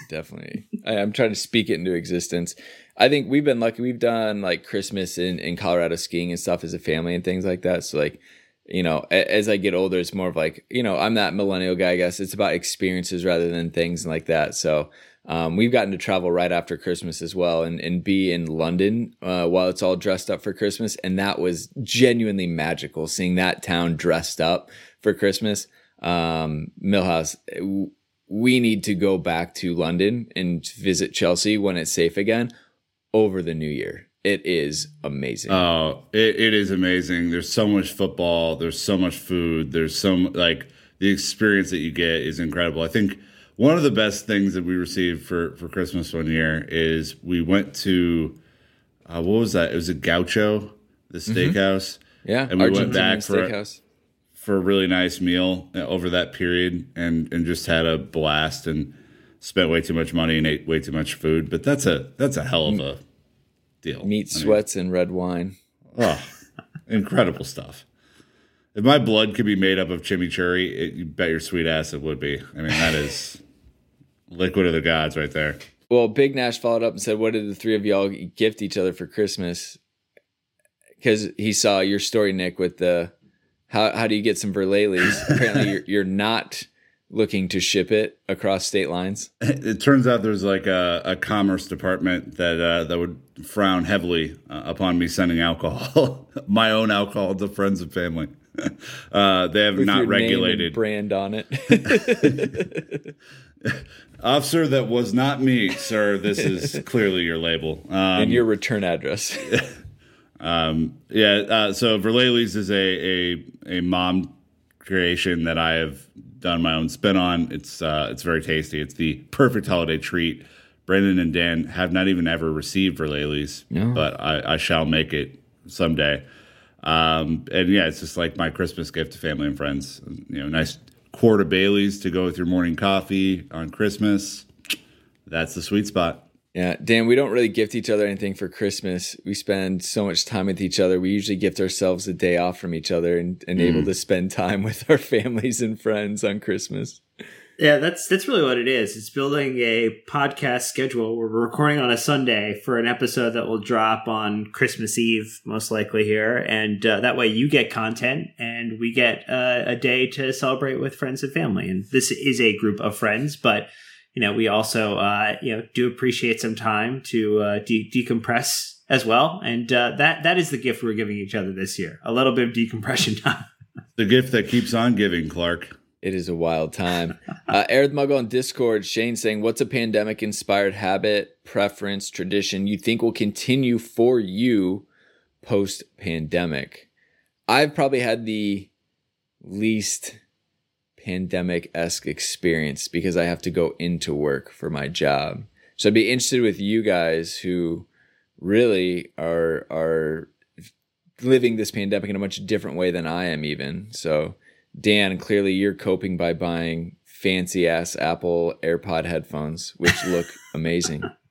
Definitely. I, I'm trying to speak it into existence. I think we've been lucky. We've done like Christmas in, in Colorado skiing and stuff as a family and things like that. So like you know, a- as I get older, it's more of like, you know, I'm that millennial guy, I guess. It's about experiences rather than things like that. So um, we've gotten to travel right after Christmas as well and, and be in London uh, while it's all dressed up for Christmas. And that was genuinely magical seeing that town dressed up for Christmas. Um, Millhouse, we need to go back to London and visit Chelsea when it's safe again over the new year. It is amazing. Oh, it, it is amazing. There's so much football. There's so much food. There's so like the experience that you get is incredible. I think one of the best things that we received for for Christmas one year is we went to uh, what was that? It was a Gaucho, the steakhouse. yeah, and we went back for a- steakhouse. for a really nice meal uh, over that period and and just had a blast and spent way too much money and ate way too much food. But that's a that's a hell of a deal. meat I mean, sweats and red wine. Oh, incredible stuff. If my blood could be made up of chimichurri, it, you bet your sweet ass it would be. I mean, that is [LAUGHS] liquid of the gods right there. Well, Big Nash followed up and said, "What did the three of y'all gift each other for Christmas?" Because he saw your story, Nick, with the how how do you get some Verlales? Apparently, [LAUGHS] you're you're not looking to ship it across state lines. [LAUGHS] It turns out there's like a, a commerce department that uh, that would frown heavily uh, upon me sending alcohol, [LAUGHS] my own alcohol, to friends and family. [LAUGHS] Uh, they have With not your name and regulated. brand on it. Officer, that was not me, sir. This is clearly your label. Um, and your return address. Um, yeah. Uh, so Verlales is a, a a mom creation that I have done my own spin on. It's uh, it's very tasty. It's the perfect holiday treat. Brandon and Dan have not even ever received Verlales, but I, I shall make it someday. Um, and yeah, it's just like my Christmas gift to family and friends. You know, nice quart of Bailey's to go with your morning coffee on Christmas. That's the sweet spot. Yeah, Dan, we don't really gift each other anything for Christmas. We spend so much time with each other. We usually gift ourselves a day off from each other and, and able to spend time [LAUGHS] with our families and friends on Christmas. Yeah, that's that's really what it is. It's building a podcast schedule where we're recording on a Sunday for an episode that will drop on Christmas Eve, most likely here, and uh, that way you get content and we get uh, a day to celebrate with friends and family. And this is a group of friends, but you know we also uh, you know do appreciate some time to uh, de- decompress as well, and uh, that that is the gift we're giving each other this year: a little bit of decompression time. [LAUGHS] The gift that keeps on giving, Clark. It is a wild time. Uh, Aerith Muggle on Discord, Shane saying, What's a pandemic inspired habit, preference, tradition you think will continue for you post pandemic? I've probably had the least pandemic esque experience because I have to go into work for my job. So I'd be interested with you guys who really are are living this pandemic in a much different way than I am even. So Dan, clearly you're coping by buying fancy ass Apple AirPod headphones, which look amazing. [LAUGHS]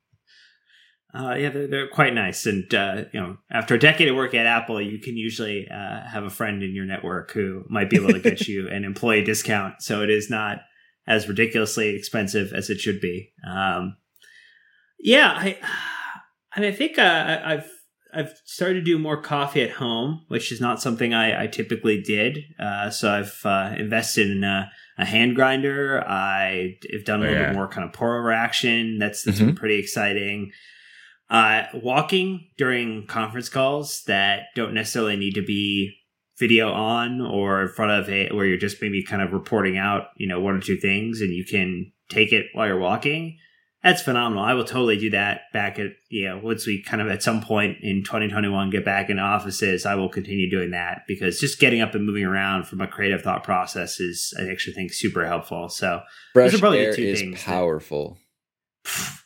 Uh, yeah, they're, they're quite nice, and uh, you know, after a decade of work at Apple, you can usually uh, have a friend in your network who might be able to get [LAUGHS] you an employee discount, so it is not as ridiculously expensive as it should be. Um, yeah, I, and I think uh, I- I've I've started to do more coffee at home, which is not something I, I typically did. Uh, so I've uh, invested in a, a hand grinder. I have done a little yeah. bit more kind of pour over action. That's that's been pretty exciting. Uh, walking during conference calls that don't necessarily need to be video on or in front of it, where you're just maybe kind of reporting out, you know, one or two things and you can take it while you're walking. That's phenomenal. I will totally do that back at, you know, once we kind of at some point in 2021 get back in offices, I will continue doing that because just getting up and moving around from a creative thought process is, I actually think, super helpful. So Fresh those are probably air the two is things. that- powerful. [SIGHS] [LAUGHS]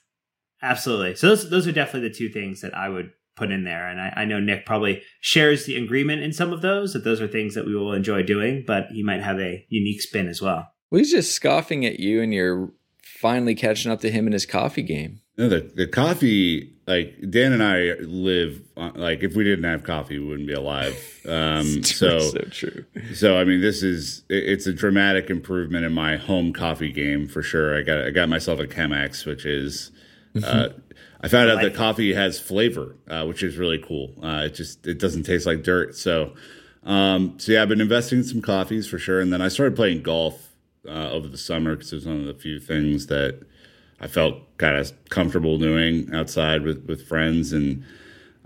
Absolutely. So those those are definitely the two things that I would put in there. And I, I know Nick probably shares the agreement in some of those, that those are things that we will enjoy doing, but he might have a unique spin as well. Well, he's just scoffing at you, and you're finally catching up to him in his coffee game. No, the the coffee like Dan and I live on, like if we didn't have coffee, we wouldn't be alive. [LAUGHS] Um, so so true. so I mean, this is it- it's a dramatic improvement in my home coffee game for sure. I got I got myself a Chemex, which is. Uh, I found out that coffee has flavor, uh, which is really cool. Uh, it just it doesn't taste like dirt. So Um, so yeah, I've been investing in some coffees for sure, and then I started playing golf uh, over the summer because it was one of the few things that I felt kind of comfortable doing outside with with friends, and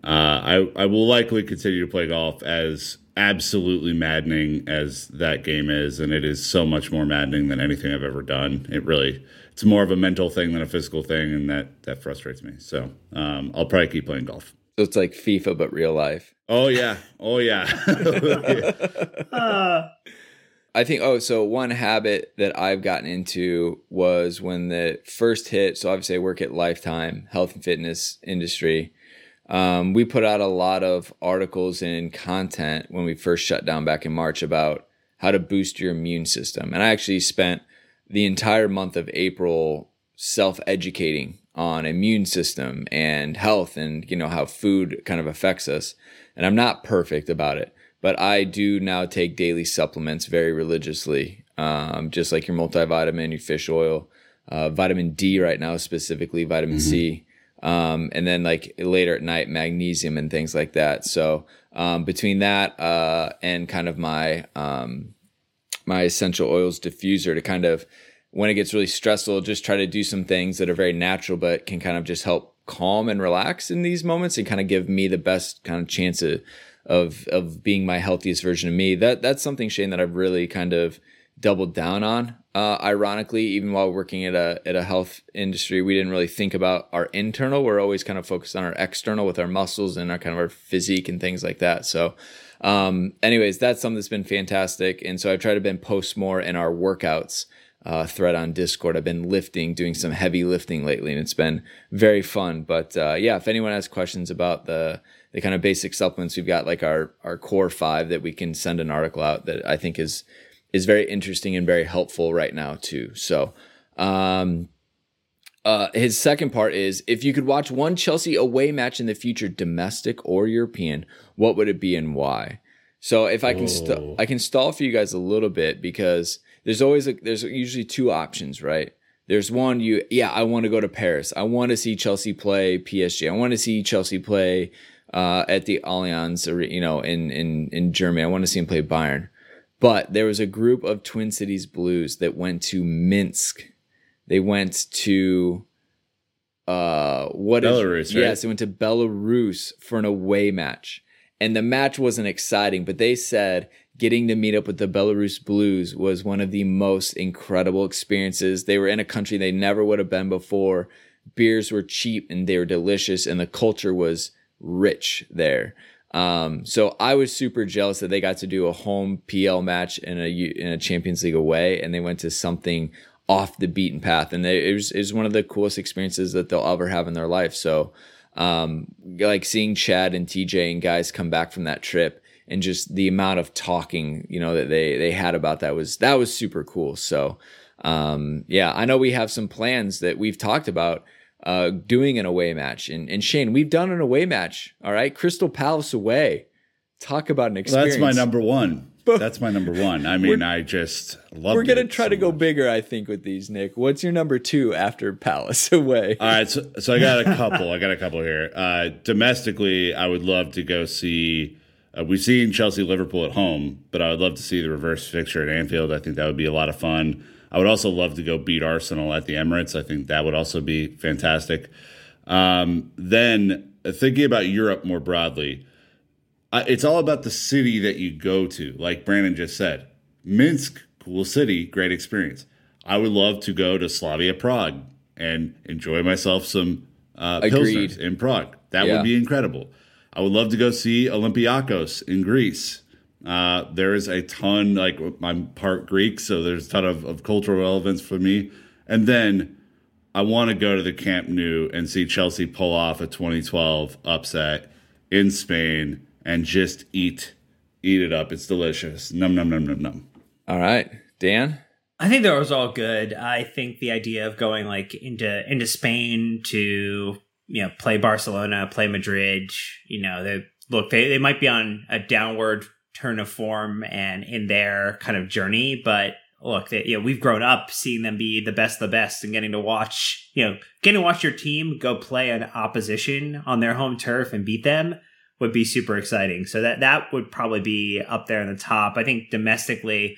uh, I I will likely continue to play golf as absolutely maddening as that game is, and it is so much more maddening than anything I've ever done. It really it's more of a mental thing than a physical thing, and that that frustrates me. So um, I'll probably keep playing golf. So it's like FIFA but real life. Oh yeah, oh yeah. Uh, [LAUGHS] I think oh so one habit that I've gotten into was when the first hit so obviously I work at Lifetime health and fitness industry um, we put out a lot of articles and content when we first shut down back in March about how to boost your immune system and I actually spent the entire month of April self educating on immune system and health and you know how food kind of affects us and I'm not perfect about it but I do now take daily supplements very religiously, um, just like your multivitamin, your fish oil, uh, vitamin D right now specifically, vitamin C, um, and then like later at night magnesium and things like that. So um, between that uh, and kind of my um, my essential oils diffuser to kind of when it gets really stressful, just try to do some things that are very natural, but can kind of just help calm and relax in these moments and kind of give me the best kind of chance of of of being my healthiest version of me. That that's something Shane that I've really kind of doubled down on. Uh, ironically, even while working at a at a health industry, we didn't really think about our internal. We're always kind of focused on our external with our muscles and our kind of our physique and things like that. So, um, anyways, that's something that's been fantastic. And so I've tried to been post more in our workouts uh, thread on Discord. I've been lifting, doing some heavy lifting lately, and it's been very fun. But uh, yeah, if anyone has questions about the the kind of basic supplements, we've got like our our core five that we can send an article out that I think is is very interesting and very helpful right now too. So. Um, uh, his second part is if you could watch one Chelsea away match in the future, domestic or European, what would it be and why? So if I can, st- Oh. I can stall for you guys a little bit because there's always a, there's usually two options, right? There's one you yeah I want to go to Paris. I want to see Chelsea play PSG. I want to see Chelsea play uh, at the Allianz, or you know, in in in Germany. I want to see him play Bayern. But there was a group of Twin Cities Blues that went to Minsk. They went to uh what is- Belarus, right? yes they went to belarus for an away match. And the match wasn't exciting but they said getting to meet up with the belarus blues was one of the most incredible experiences. They were in a country they never would have been before. Beers were cheap and they were delicious and the culture was rich there. Um, so I was super jealous that they got to do a home PL match in a in a Champions League away, and they went to something off the beaten path, and they, it was it was one of the coolest experiences that they'll ever have in their life. So, um, like seeing Chad and TJ and guys come back from that trip, and just the amount of talking you know that they they had about that was that was super cool. So, um, yeah, I know we have some plans that we've talked about uh, doing an away match. And, and Shane, we've done an away match. All right. Crystal Palace away. Talk about an experience. That's my number one. That's my number one. I mean, I just love. We're going to try to go bigger, I think, with these, Nick. What's your number two after Palace [LAUGHS] away? All right, so, so I got a couple. I got a couple here. Uh, domestically, I would love to go see. Uh, we've seen Chelsea Liverpool at home, but I would love to see the reverse fixture at Anfield. I think that would be a lot of fun. I would also love to go beat Arsenal at the Emirates. I think that would also be fantastic. Um, then uh, thinking about Europe more broadly, uh, it's all about the city that you go to. Like Brandon just said, Minsk, cool city, great experience. I would love to go to Slavia Prague and enjoy myself some uh, pilsners in Prague. That Yeah. would be incredible. I would love to go see Olympiakos in Greece. Uh, there is a ton, like I'm part Greek, so there's a ton of, of cultural relevance for me. And then I want to go to the Camp Nou and see Chelsea pull off a 2012 upset in Spain and just eat eat it up. It's delicious. Num num num num num. All right. Dan? I think that was all good. I think the idea of going like into into Spain to you know play Barcelona, play Madrid, you know, they look they, they might be on a downward turn of form and in their kind of journey, but look, they, you know, we've grown up seeing them be the best of the best and getting to watch, you know, getting to watch your team go play an opposition on their home turf and beat them would be super exciting. So that that would probably be up there in the top. I think domestically,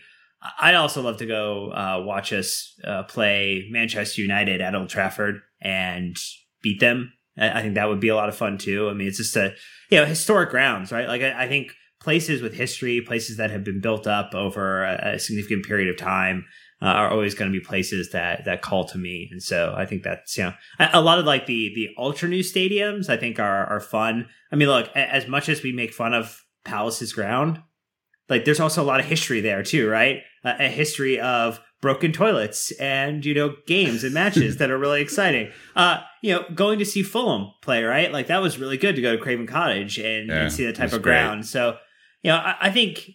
I'd also love to go uh, watch us uh, play Manchester United at Old Trafford and beat them. I think that would be a lot of fun too. I mean, it's just a you know historic grounds, right? Like I, I think places with history, places that have been built up over a, a significant period of time. Uh, are always going to be places that that call to me, and so I think that's you know a, lot of like the the ultra new stadiums. I think are are fun. I mean, look, as much as we make fun of Palace's ground, like there's also a lot of history there too, right? a history of broken toilets and you know games and matches that are really exciting. [LAUGHS] Uh, you know, going to see Fulham play, right? Like that was really good to go to Craven Cottage and, yeah, and see that type of ground. So, you know, I, I, think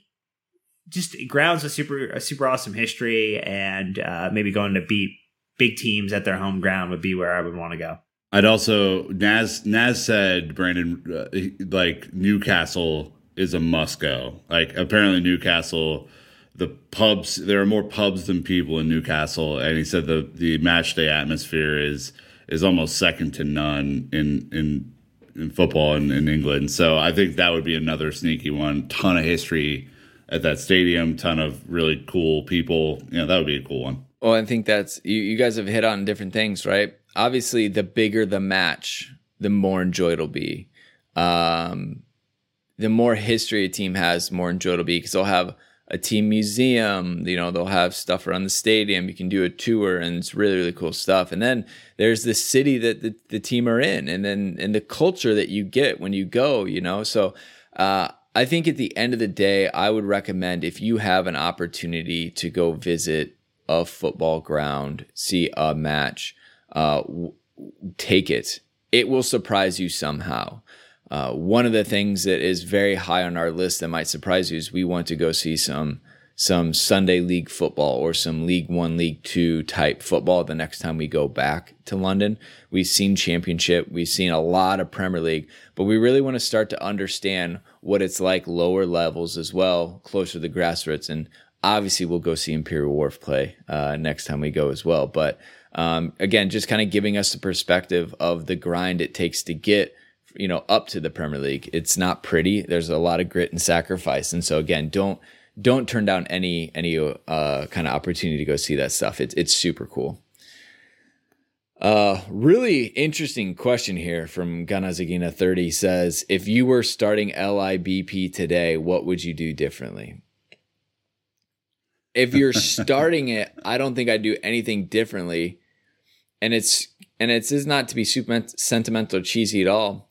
just grounds a super a super awesome history, and uh, maybe going to beat big teams at their home ground would be where I would want to go. I'd also Naz Naz said Brandon uh, like Newcastle is a must go. Like apparently Newcastle the pubs there are more pubs than people in Newcastle and he said the the match day atmosphere is is almost second to none in in in football in, in England. So I think that would be another sneaky one. Ton of history at that stadium, ton of really cool people. Know, that would be a cool one. Well, I think that's you, you guys have hit on different things, right? Obviously, the bigger the match, the more enjoy it'll be. Um, the more history a team has, more enjoy it'll be because they'll have a team museum. You know, they'll have stuff around the stadium. You can do a tour, and it's really really cool stuff. And then there's the city that the, the team are in, and then and the culture that you get when you go. You know, so uh, I think at the end of the day, I would recommend if you have an opportunity to go visit a football ground, see a match, uh, w- take it. It will surprise you somehow. Uh, one of the things that is very high on our list that might surprise you is we want to go see some some Sunday league football or some League One, League Two type football the next time we go back to London. We've seen Championship, we've seen a lot of Premier League, but we really want to start to understand what it's like lower levels as well, closer to the grassroots. And obviously, we'll go see Imperial Wharf play uh, next time we go as well. But um, again, just kind of giving us the perspective of the grind it takes to get you know up to the Premier League. It's not pretty. There's a lot of grit and sacrifice, and so again, don't don't turn down any any uh, kind of opportunity to go see that stuff. It's it's super cool. Uh, really interesting question here from Ganazagina 30 says, if you were starting LIBP today, what would you do differently? If you're [LAUGHS] starting it, I don't think I'd do anything differently. And it's, and it's, it's not to be super sentimental cheesy at all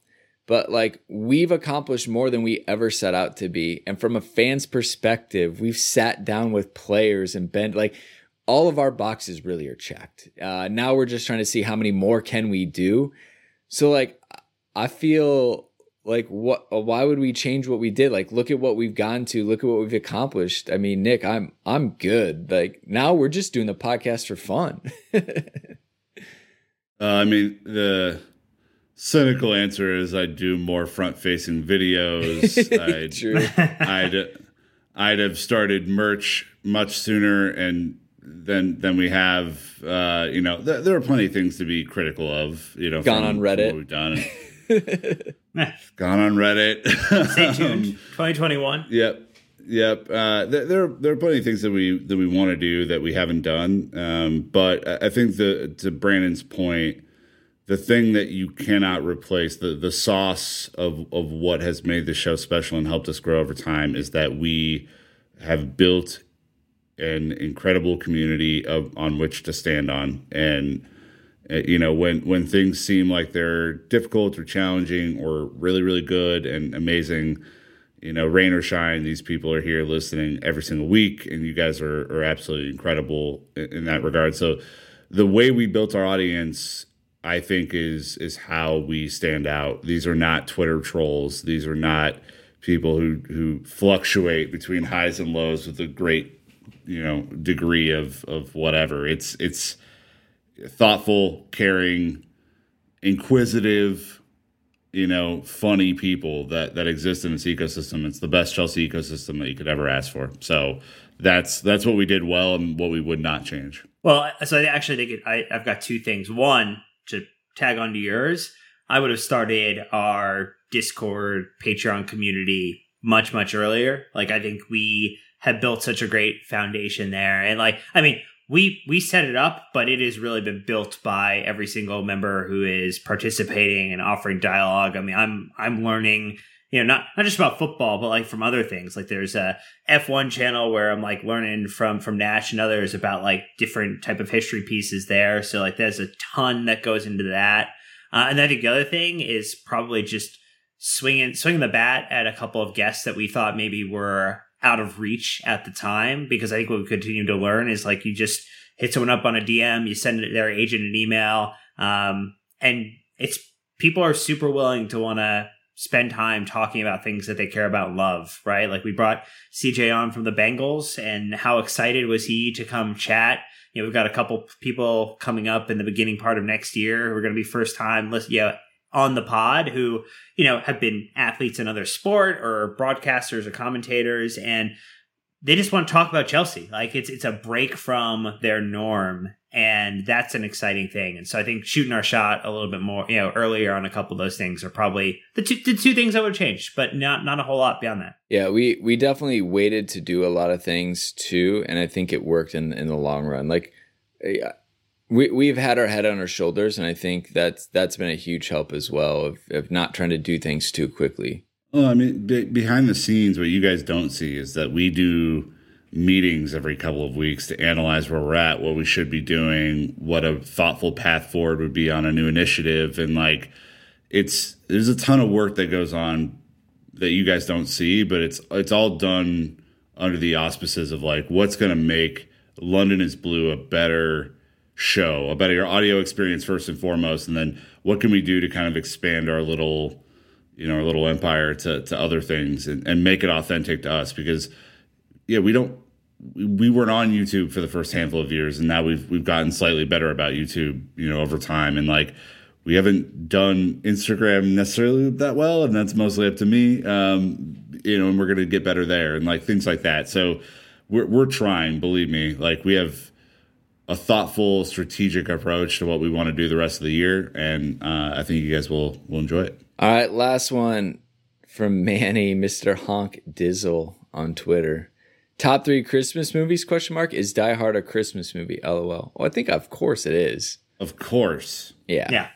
but like we've accomplished more than we ever set out to be. And from a fan's perspective, we've sat down with players and been like all of our boxes really are checked. Uh, now we're just trying to see how many more can we do. So like I feel like what why would we change what we did like look at what we've gone to look at what we've accomplished i mean nick i'm i'm good like now we're just doing the podcast for fun [LAUGHS] uh, i mean the cynical answer is I'd do more front facing videos. [LAUGHS] I'd, I'd, I'd have started merch much sooner and than than we have. Uh, you know, th- there are plenty of things to be critical of. You know, gone on Reddit. we've done. [LAUGHS] gone on Reddit. Stay [LAUGHS] tuned. 2021. Yep. Yep. Uh, there, there, there are plenty of things that we that we want to do that we haven't done. Um, but I think the to Brandon's point, the thing that you cannot replace the the sauce of of what has made the show special and helped us grow over time is that we have built an incredible community of on which to stand on. And uh, you know when when things seem like they're difficult or challenging or really really good and amazing you know rain or shine these people are here listening every single week and you guys are are absolutely incredible in, in that regard. So the way we built our audience I think is is how we stand out. These are not Twitter trolls. These are not people who who fluctuate between highs and lows with a great you know degree of of whatever. It's it's thoughtful, caring, inquisitive, you know, funny people that that exist in this ecosystem. It's the best Chelsea ecosystem that you could ever ask for. So that's that's what we did well and what we would not change. Well, so I actually think I, I've got two things. One, to tag onto yours, I would have started our Discord, Patreon community much, much earlier. Like, I think we have built such a great foundation there. And like, I mean, we we set it up, but it has really been built by every single member who is participating and offering dialogue. I mean, I'm I'm learning, you know, not not just about football, but like from other things. Like there's a F1 channel where I'm like learning from from Nash and others about like different type of history pieces there. So like there's a ton that goes into that. Uh, and I think the other thing is probably just swinging swinging the bat at a couple of guests that we thought maybe were out of reach at the time because I think what we continue to learn is like you just hit someone up on a DM, you send their agent an email, um, and it's people are super willing to want to spend time talking about things that they care about love, right? Like we brought CJ on from the Bengals, and how excited was he to come chat? You know, we've got a couple people coming up in the beginning part of next year. We're going to be first time, yeah, on the pod who, you know, have been athletes in other sport or broadcasters or commentators and they just want to talk about Chelsea. Like it's it's a break from their norm and that's an exciting thing. And so I think shooting our shot a little bit more, you know, earlier on a couple of those things are probably the two the two things I would change, but not not a whole lot beyond that. Yeah, we we definitely waited to do a lot of things too, and I think it worked in in the long run. Like eh, we we've had our head on our shoulders, and I think that's that's been a huge help as well of, of not trying to do things too quickly. Well, I mean, be, behind the scenes, what you guys don't see is that we do meetings every couple of weeks to analyze where we're at, what we should be doing, what a thoughtful path forward would be on a new initiative, and like it's there's a ton of work that goes on that you guys don't see, but it's it's all done under the auspices of like what's going to make London is Blue a better show, a better audio experience first and foremost, and then what can we do to kind of expand our little, you know, our little empire to, to other things and, and make it authentic to us? Because yeah, we don't we weren't on YouTube for the first handful of years, and now we've we've gotten slightly better about YouTube, you know, over time, and like we haven't done Instagram necessarily that well, and that's mostly up to me, um, you know, and we're gonna get better there, and like things like that. So we're we're trying, believe me, like we have a thoughtful, strategic approach to what we want to do the rest of the year, and uh, I think you guys will will enjoy it. All right, last one from Manny, Mister Honk Dizzle on Twitter. Top three Christmas movies? Question mark. Is Die Hard a Christmas movie? LOL. Well, I think of course it is. Of course. Yeah. Yeah.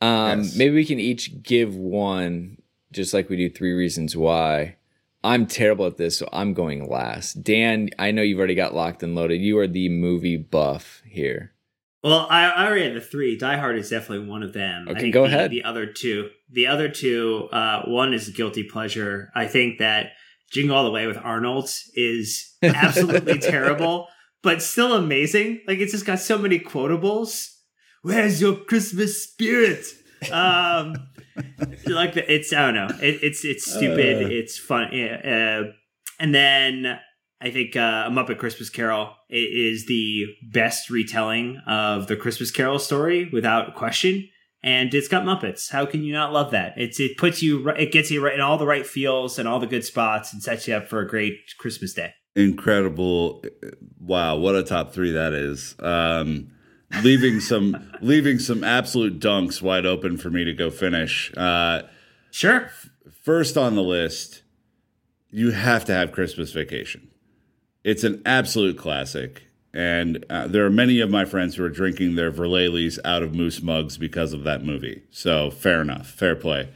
Um, Yes. Maybe we can each give one, just like we do three reasons why. I'm terrible at this, so I'm going last. Dan, I know you've already got locked and loaded. You are the movie buff here. Well, I, I already had the three. Die Hard is definitely one of them. Okay, I think go the, ahead. The other two, the other two, uh, one is guilty pleasure. I think that Jingle All the Way with Arnold is absolutely [LAUGHS] terrible, but still amazing. Like it's just got so many quotables. Where's your Christmas spirit? Um, [LAUGHS] like the, it's I don't know. It, it's it's stupid. Uh. it's fun. Uh, and then I think uh, A Muppet Christmas Carol is the best retelling of the Christmas Carol story without question. And it's got Muppets. How can you not love that? It's it puts you it gets you right in all the right feels and all the good spots and sets you up for a great Christmas day. incredible wow what a top three that is um leaving some [LAUGHS] leaving some absolute dunks wide open for me to go finish uh Sure. first on the list you have to have christmas vacation it's an absolute classic and uh, there are many of my friends who are drinking their Verlales out of moose mugs because of that movie so fair enough fair play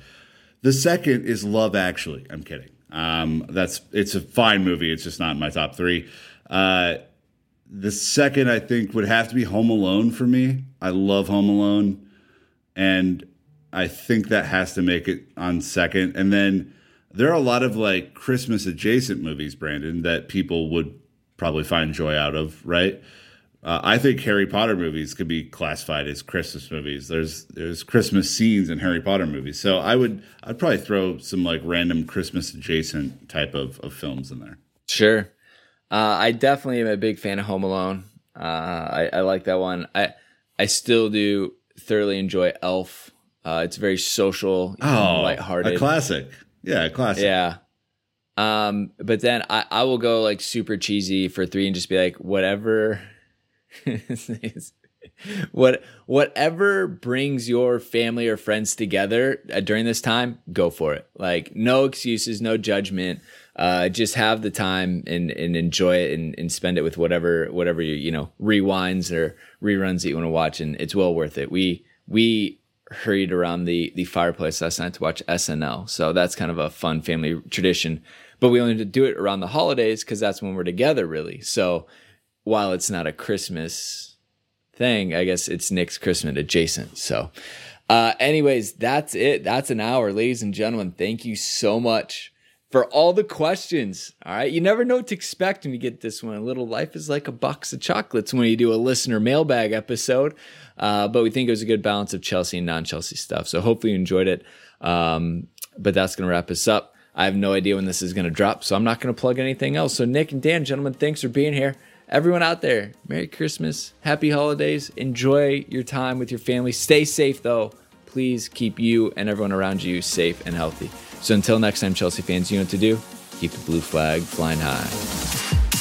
the second is Love Actually. I'm kidding. Um, that's it's a fine movie. It's just not in my top three. Uh, the second I think would have to be Home Alone for me. I love Home Alone, and I think that has to make it on second. And then there are a lot of like Christmas adjacent movies, Brandon, that people would probably find joy out of, right? Uh, I think Harry Potter movies could be classified as Christmas movies. There's there's Christmas scenes in Harry Potter movies, so I would I'd probably throw some like random Christmas adjacent type of, of films in there. Sure. Uh, I definitely am a big fan of Home Alone. Uh, I, I like that one. I I still do thoroughly enjoy Elf. Uh, it's very social, Oh, lighthearted. a classic, yeah, a classic. Yeah. Um, but then I, I will go like super cheesy for three and just be like, whatever. [LAUGHS] what whatever brings your family or friends together uh, during this time, go for it. Like no excuses, no judgment. Uh, just have the time and, and enjoy it and, and spend it with whatever whatever you you know rewinds or reruns that you want to watch, and it's well worth it. We we hurried around the the fireplace last night to watch SNL, so that's kind of a fun family tradition. But we only do it around the holidays because that's when we're together, really. So while it's not a Christmas thing, I guess it's Nick's Christmas adjacent. So, uh, anyways, that's it. That's an hour, ladies and gentlemen. Thank you so much for all the questions. All right. You never know what to expect when you get this one. A little life is like a box of chocolates when you do a listener mailbag episode. Uh, but we think it was a good balance of Chelsea and non Chelsea stuff. So hopefully you enjoyed it. Um, but that's going to wrap us up. I have no idea when this is going to drop, so I'm not going to plug anything else. So, Nick and Dan, gentlemen, thanks for being here. Everyone out there, Merry Christmas, Happy Holidays. Enjoy your time with your family. Stay safe, though. Please keep you and everyone around you safe and healthy. So, until next time, Chelsea fans, you know what to do. Keep the blue flag flying high.